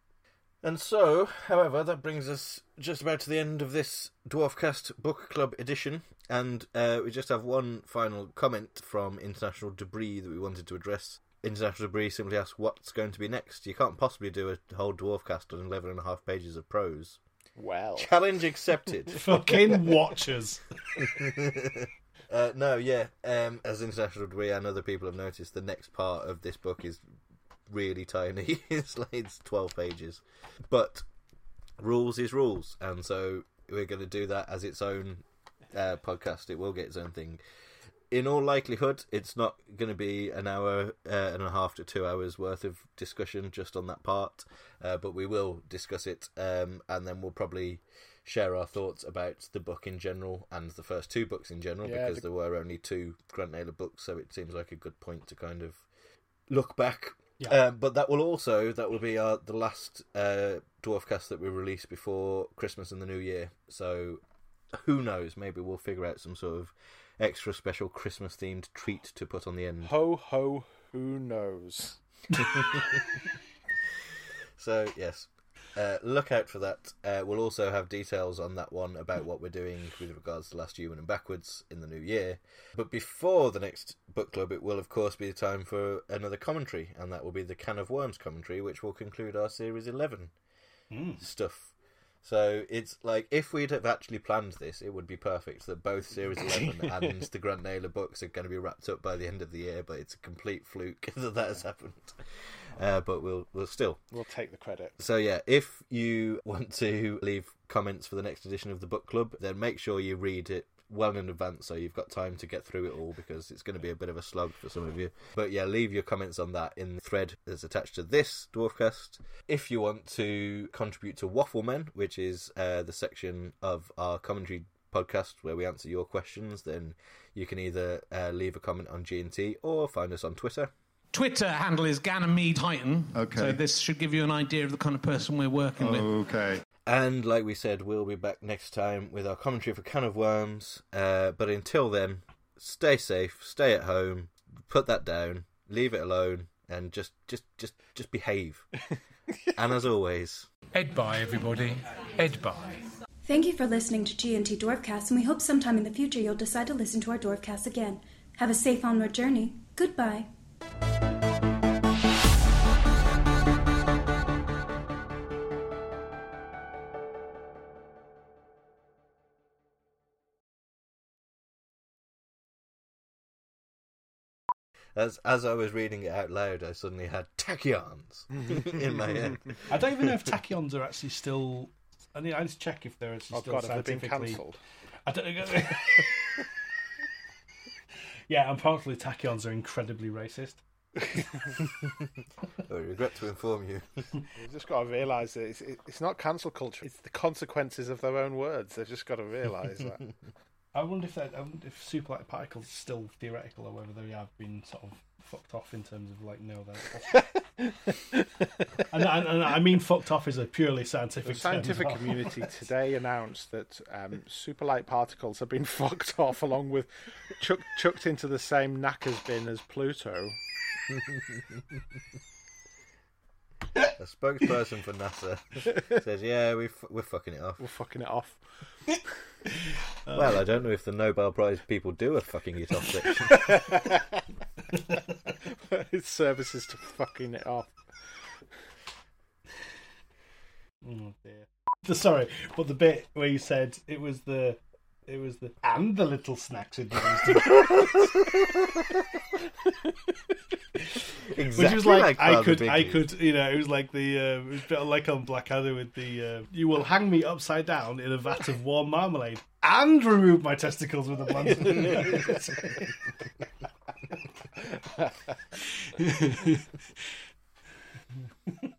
And so, however, that brings us just about to the end of this Dwarfcast Book Club edition, and uh, we just have one final comment from International Debris that we wanted to address. International Debris simply asks, "What's going to be next? You can't possibly do a whole Dwarfcast on eleven and a half pages of prose." Well, Challenge accepted. Fucking watchers. Uh, no, yeah. Um, as international debris and other people have noticed, the next part of this book is really tiny. it's like it's twelve pages, but rules is rules, and so we're going to do that as its own uh, podcast. It will get its own thing. In all likelihood, it's not going to be an hour uh, and a half to two hours worth of discussion just on that part, uh, but we will discuss it, um, and then we'll probably share our thoughts about the book in general and the first two books in general Yeah, because the- there were only two Grant Naylor books, so it seems like a good point to kind of look back. Yeah. Um, but that will also that will be our the last uh, Dwarfcast that we release before Christmas and the New Year. So who knows? Maybe we'll figure out some sort of extra special Christmas themed treat to put on the end. ho ho, who knows? So yes, uh, look out for that. Uh, we'll also have details on that one about what we're doing with regards to Last Human and Backwards in the new year. But before the next book club, it will of course be the time for another commentary, and that will be the Can of Worms commentary, which will conclude our series eleven stuff. So it's like if we'd have actually planned this, it would be perfect that both Series Eleven and the Grant Naylor books are going to be wrapped up by the end of the year. But it's a complete fluke that that has happened. Uh, but we'll we'll still. We'll take the credit. So yeah, if you want to leave comments for the next edition of the book club, then make sure you read it well in advance so you've got time to get through it all because it's going to be a bit of a slug for some of you. But yeah, leave your comments on that in the thread that's attached to this Dwarfcast. If you want to contribute to Wafflemen, which is uh, the section of our commentary podcast where we answer your questions, then you can either uh, leave a comment on G&T or find us on Twitter. Twitter handle is Ganymede Titan. Okay. So this should give you an idea of the kind of person we're working with. Okay. And like we said, we'll be back next time with our commentary for Can of Worms. Uh, but until then, stay safe, stay at home, put that down, leave it alone, and just just just just behave. and as always, Ed bye, everybody. Ed bye. Thank you for listening to G&T Dwarfcast, and we hope sometime in the future you'll decide to listen to our Dwarfcast again. Have a safe onward journey. Goodbye. As as I was reading it out loud, I suddenly had tachyons in my head. I don't even know if tachyons are actually still. I need, I need to check if they're actually Oh still God, have they been scientifically. cancelled? I don't know. Yeah, apparently tachyons are incredibly racist. I regret to inform you. You've just got to realise that it's, it's not cancel culture. It's the consequences of their own words. They've just got to realise that. I wonder if that, I wonder if superlight particles are still theoretical or whether they have been sort of fucked off in terms of like no, they're. and, and, and I mean fucked off is a purely The scientific. term scientific as community today announced that um, superlight particles have been fucked off along with chuck, chucked into the same knackers bin as Pluto. A spokesperson for NASA says, "Yeah, we f- we're fucking it off." We're fucking it off. Well, I don't know if the Nobel Prize people do a fucking it off section. Its services to fucking it off. Oh dear. The, sorry, but the bit where you said it was the. It was the and the little snacks in exactly Which was like, I Father could, I could, you know, it was like the, uh, it was a bit like on Blackadder with the, uh, you will hang me upside down in a vat of warm marmalade and remove my testicles with a blunt. Yeah.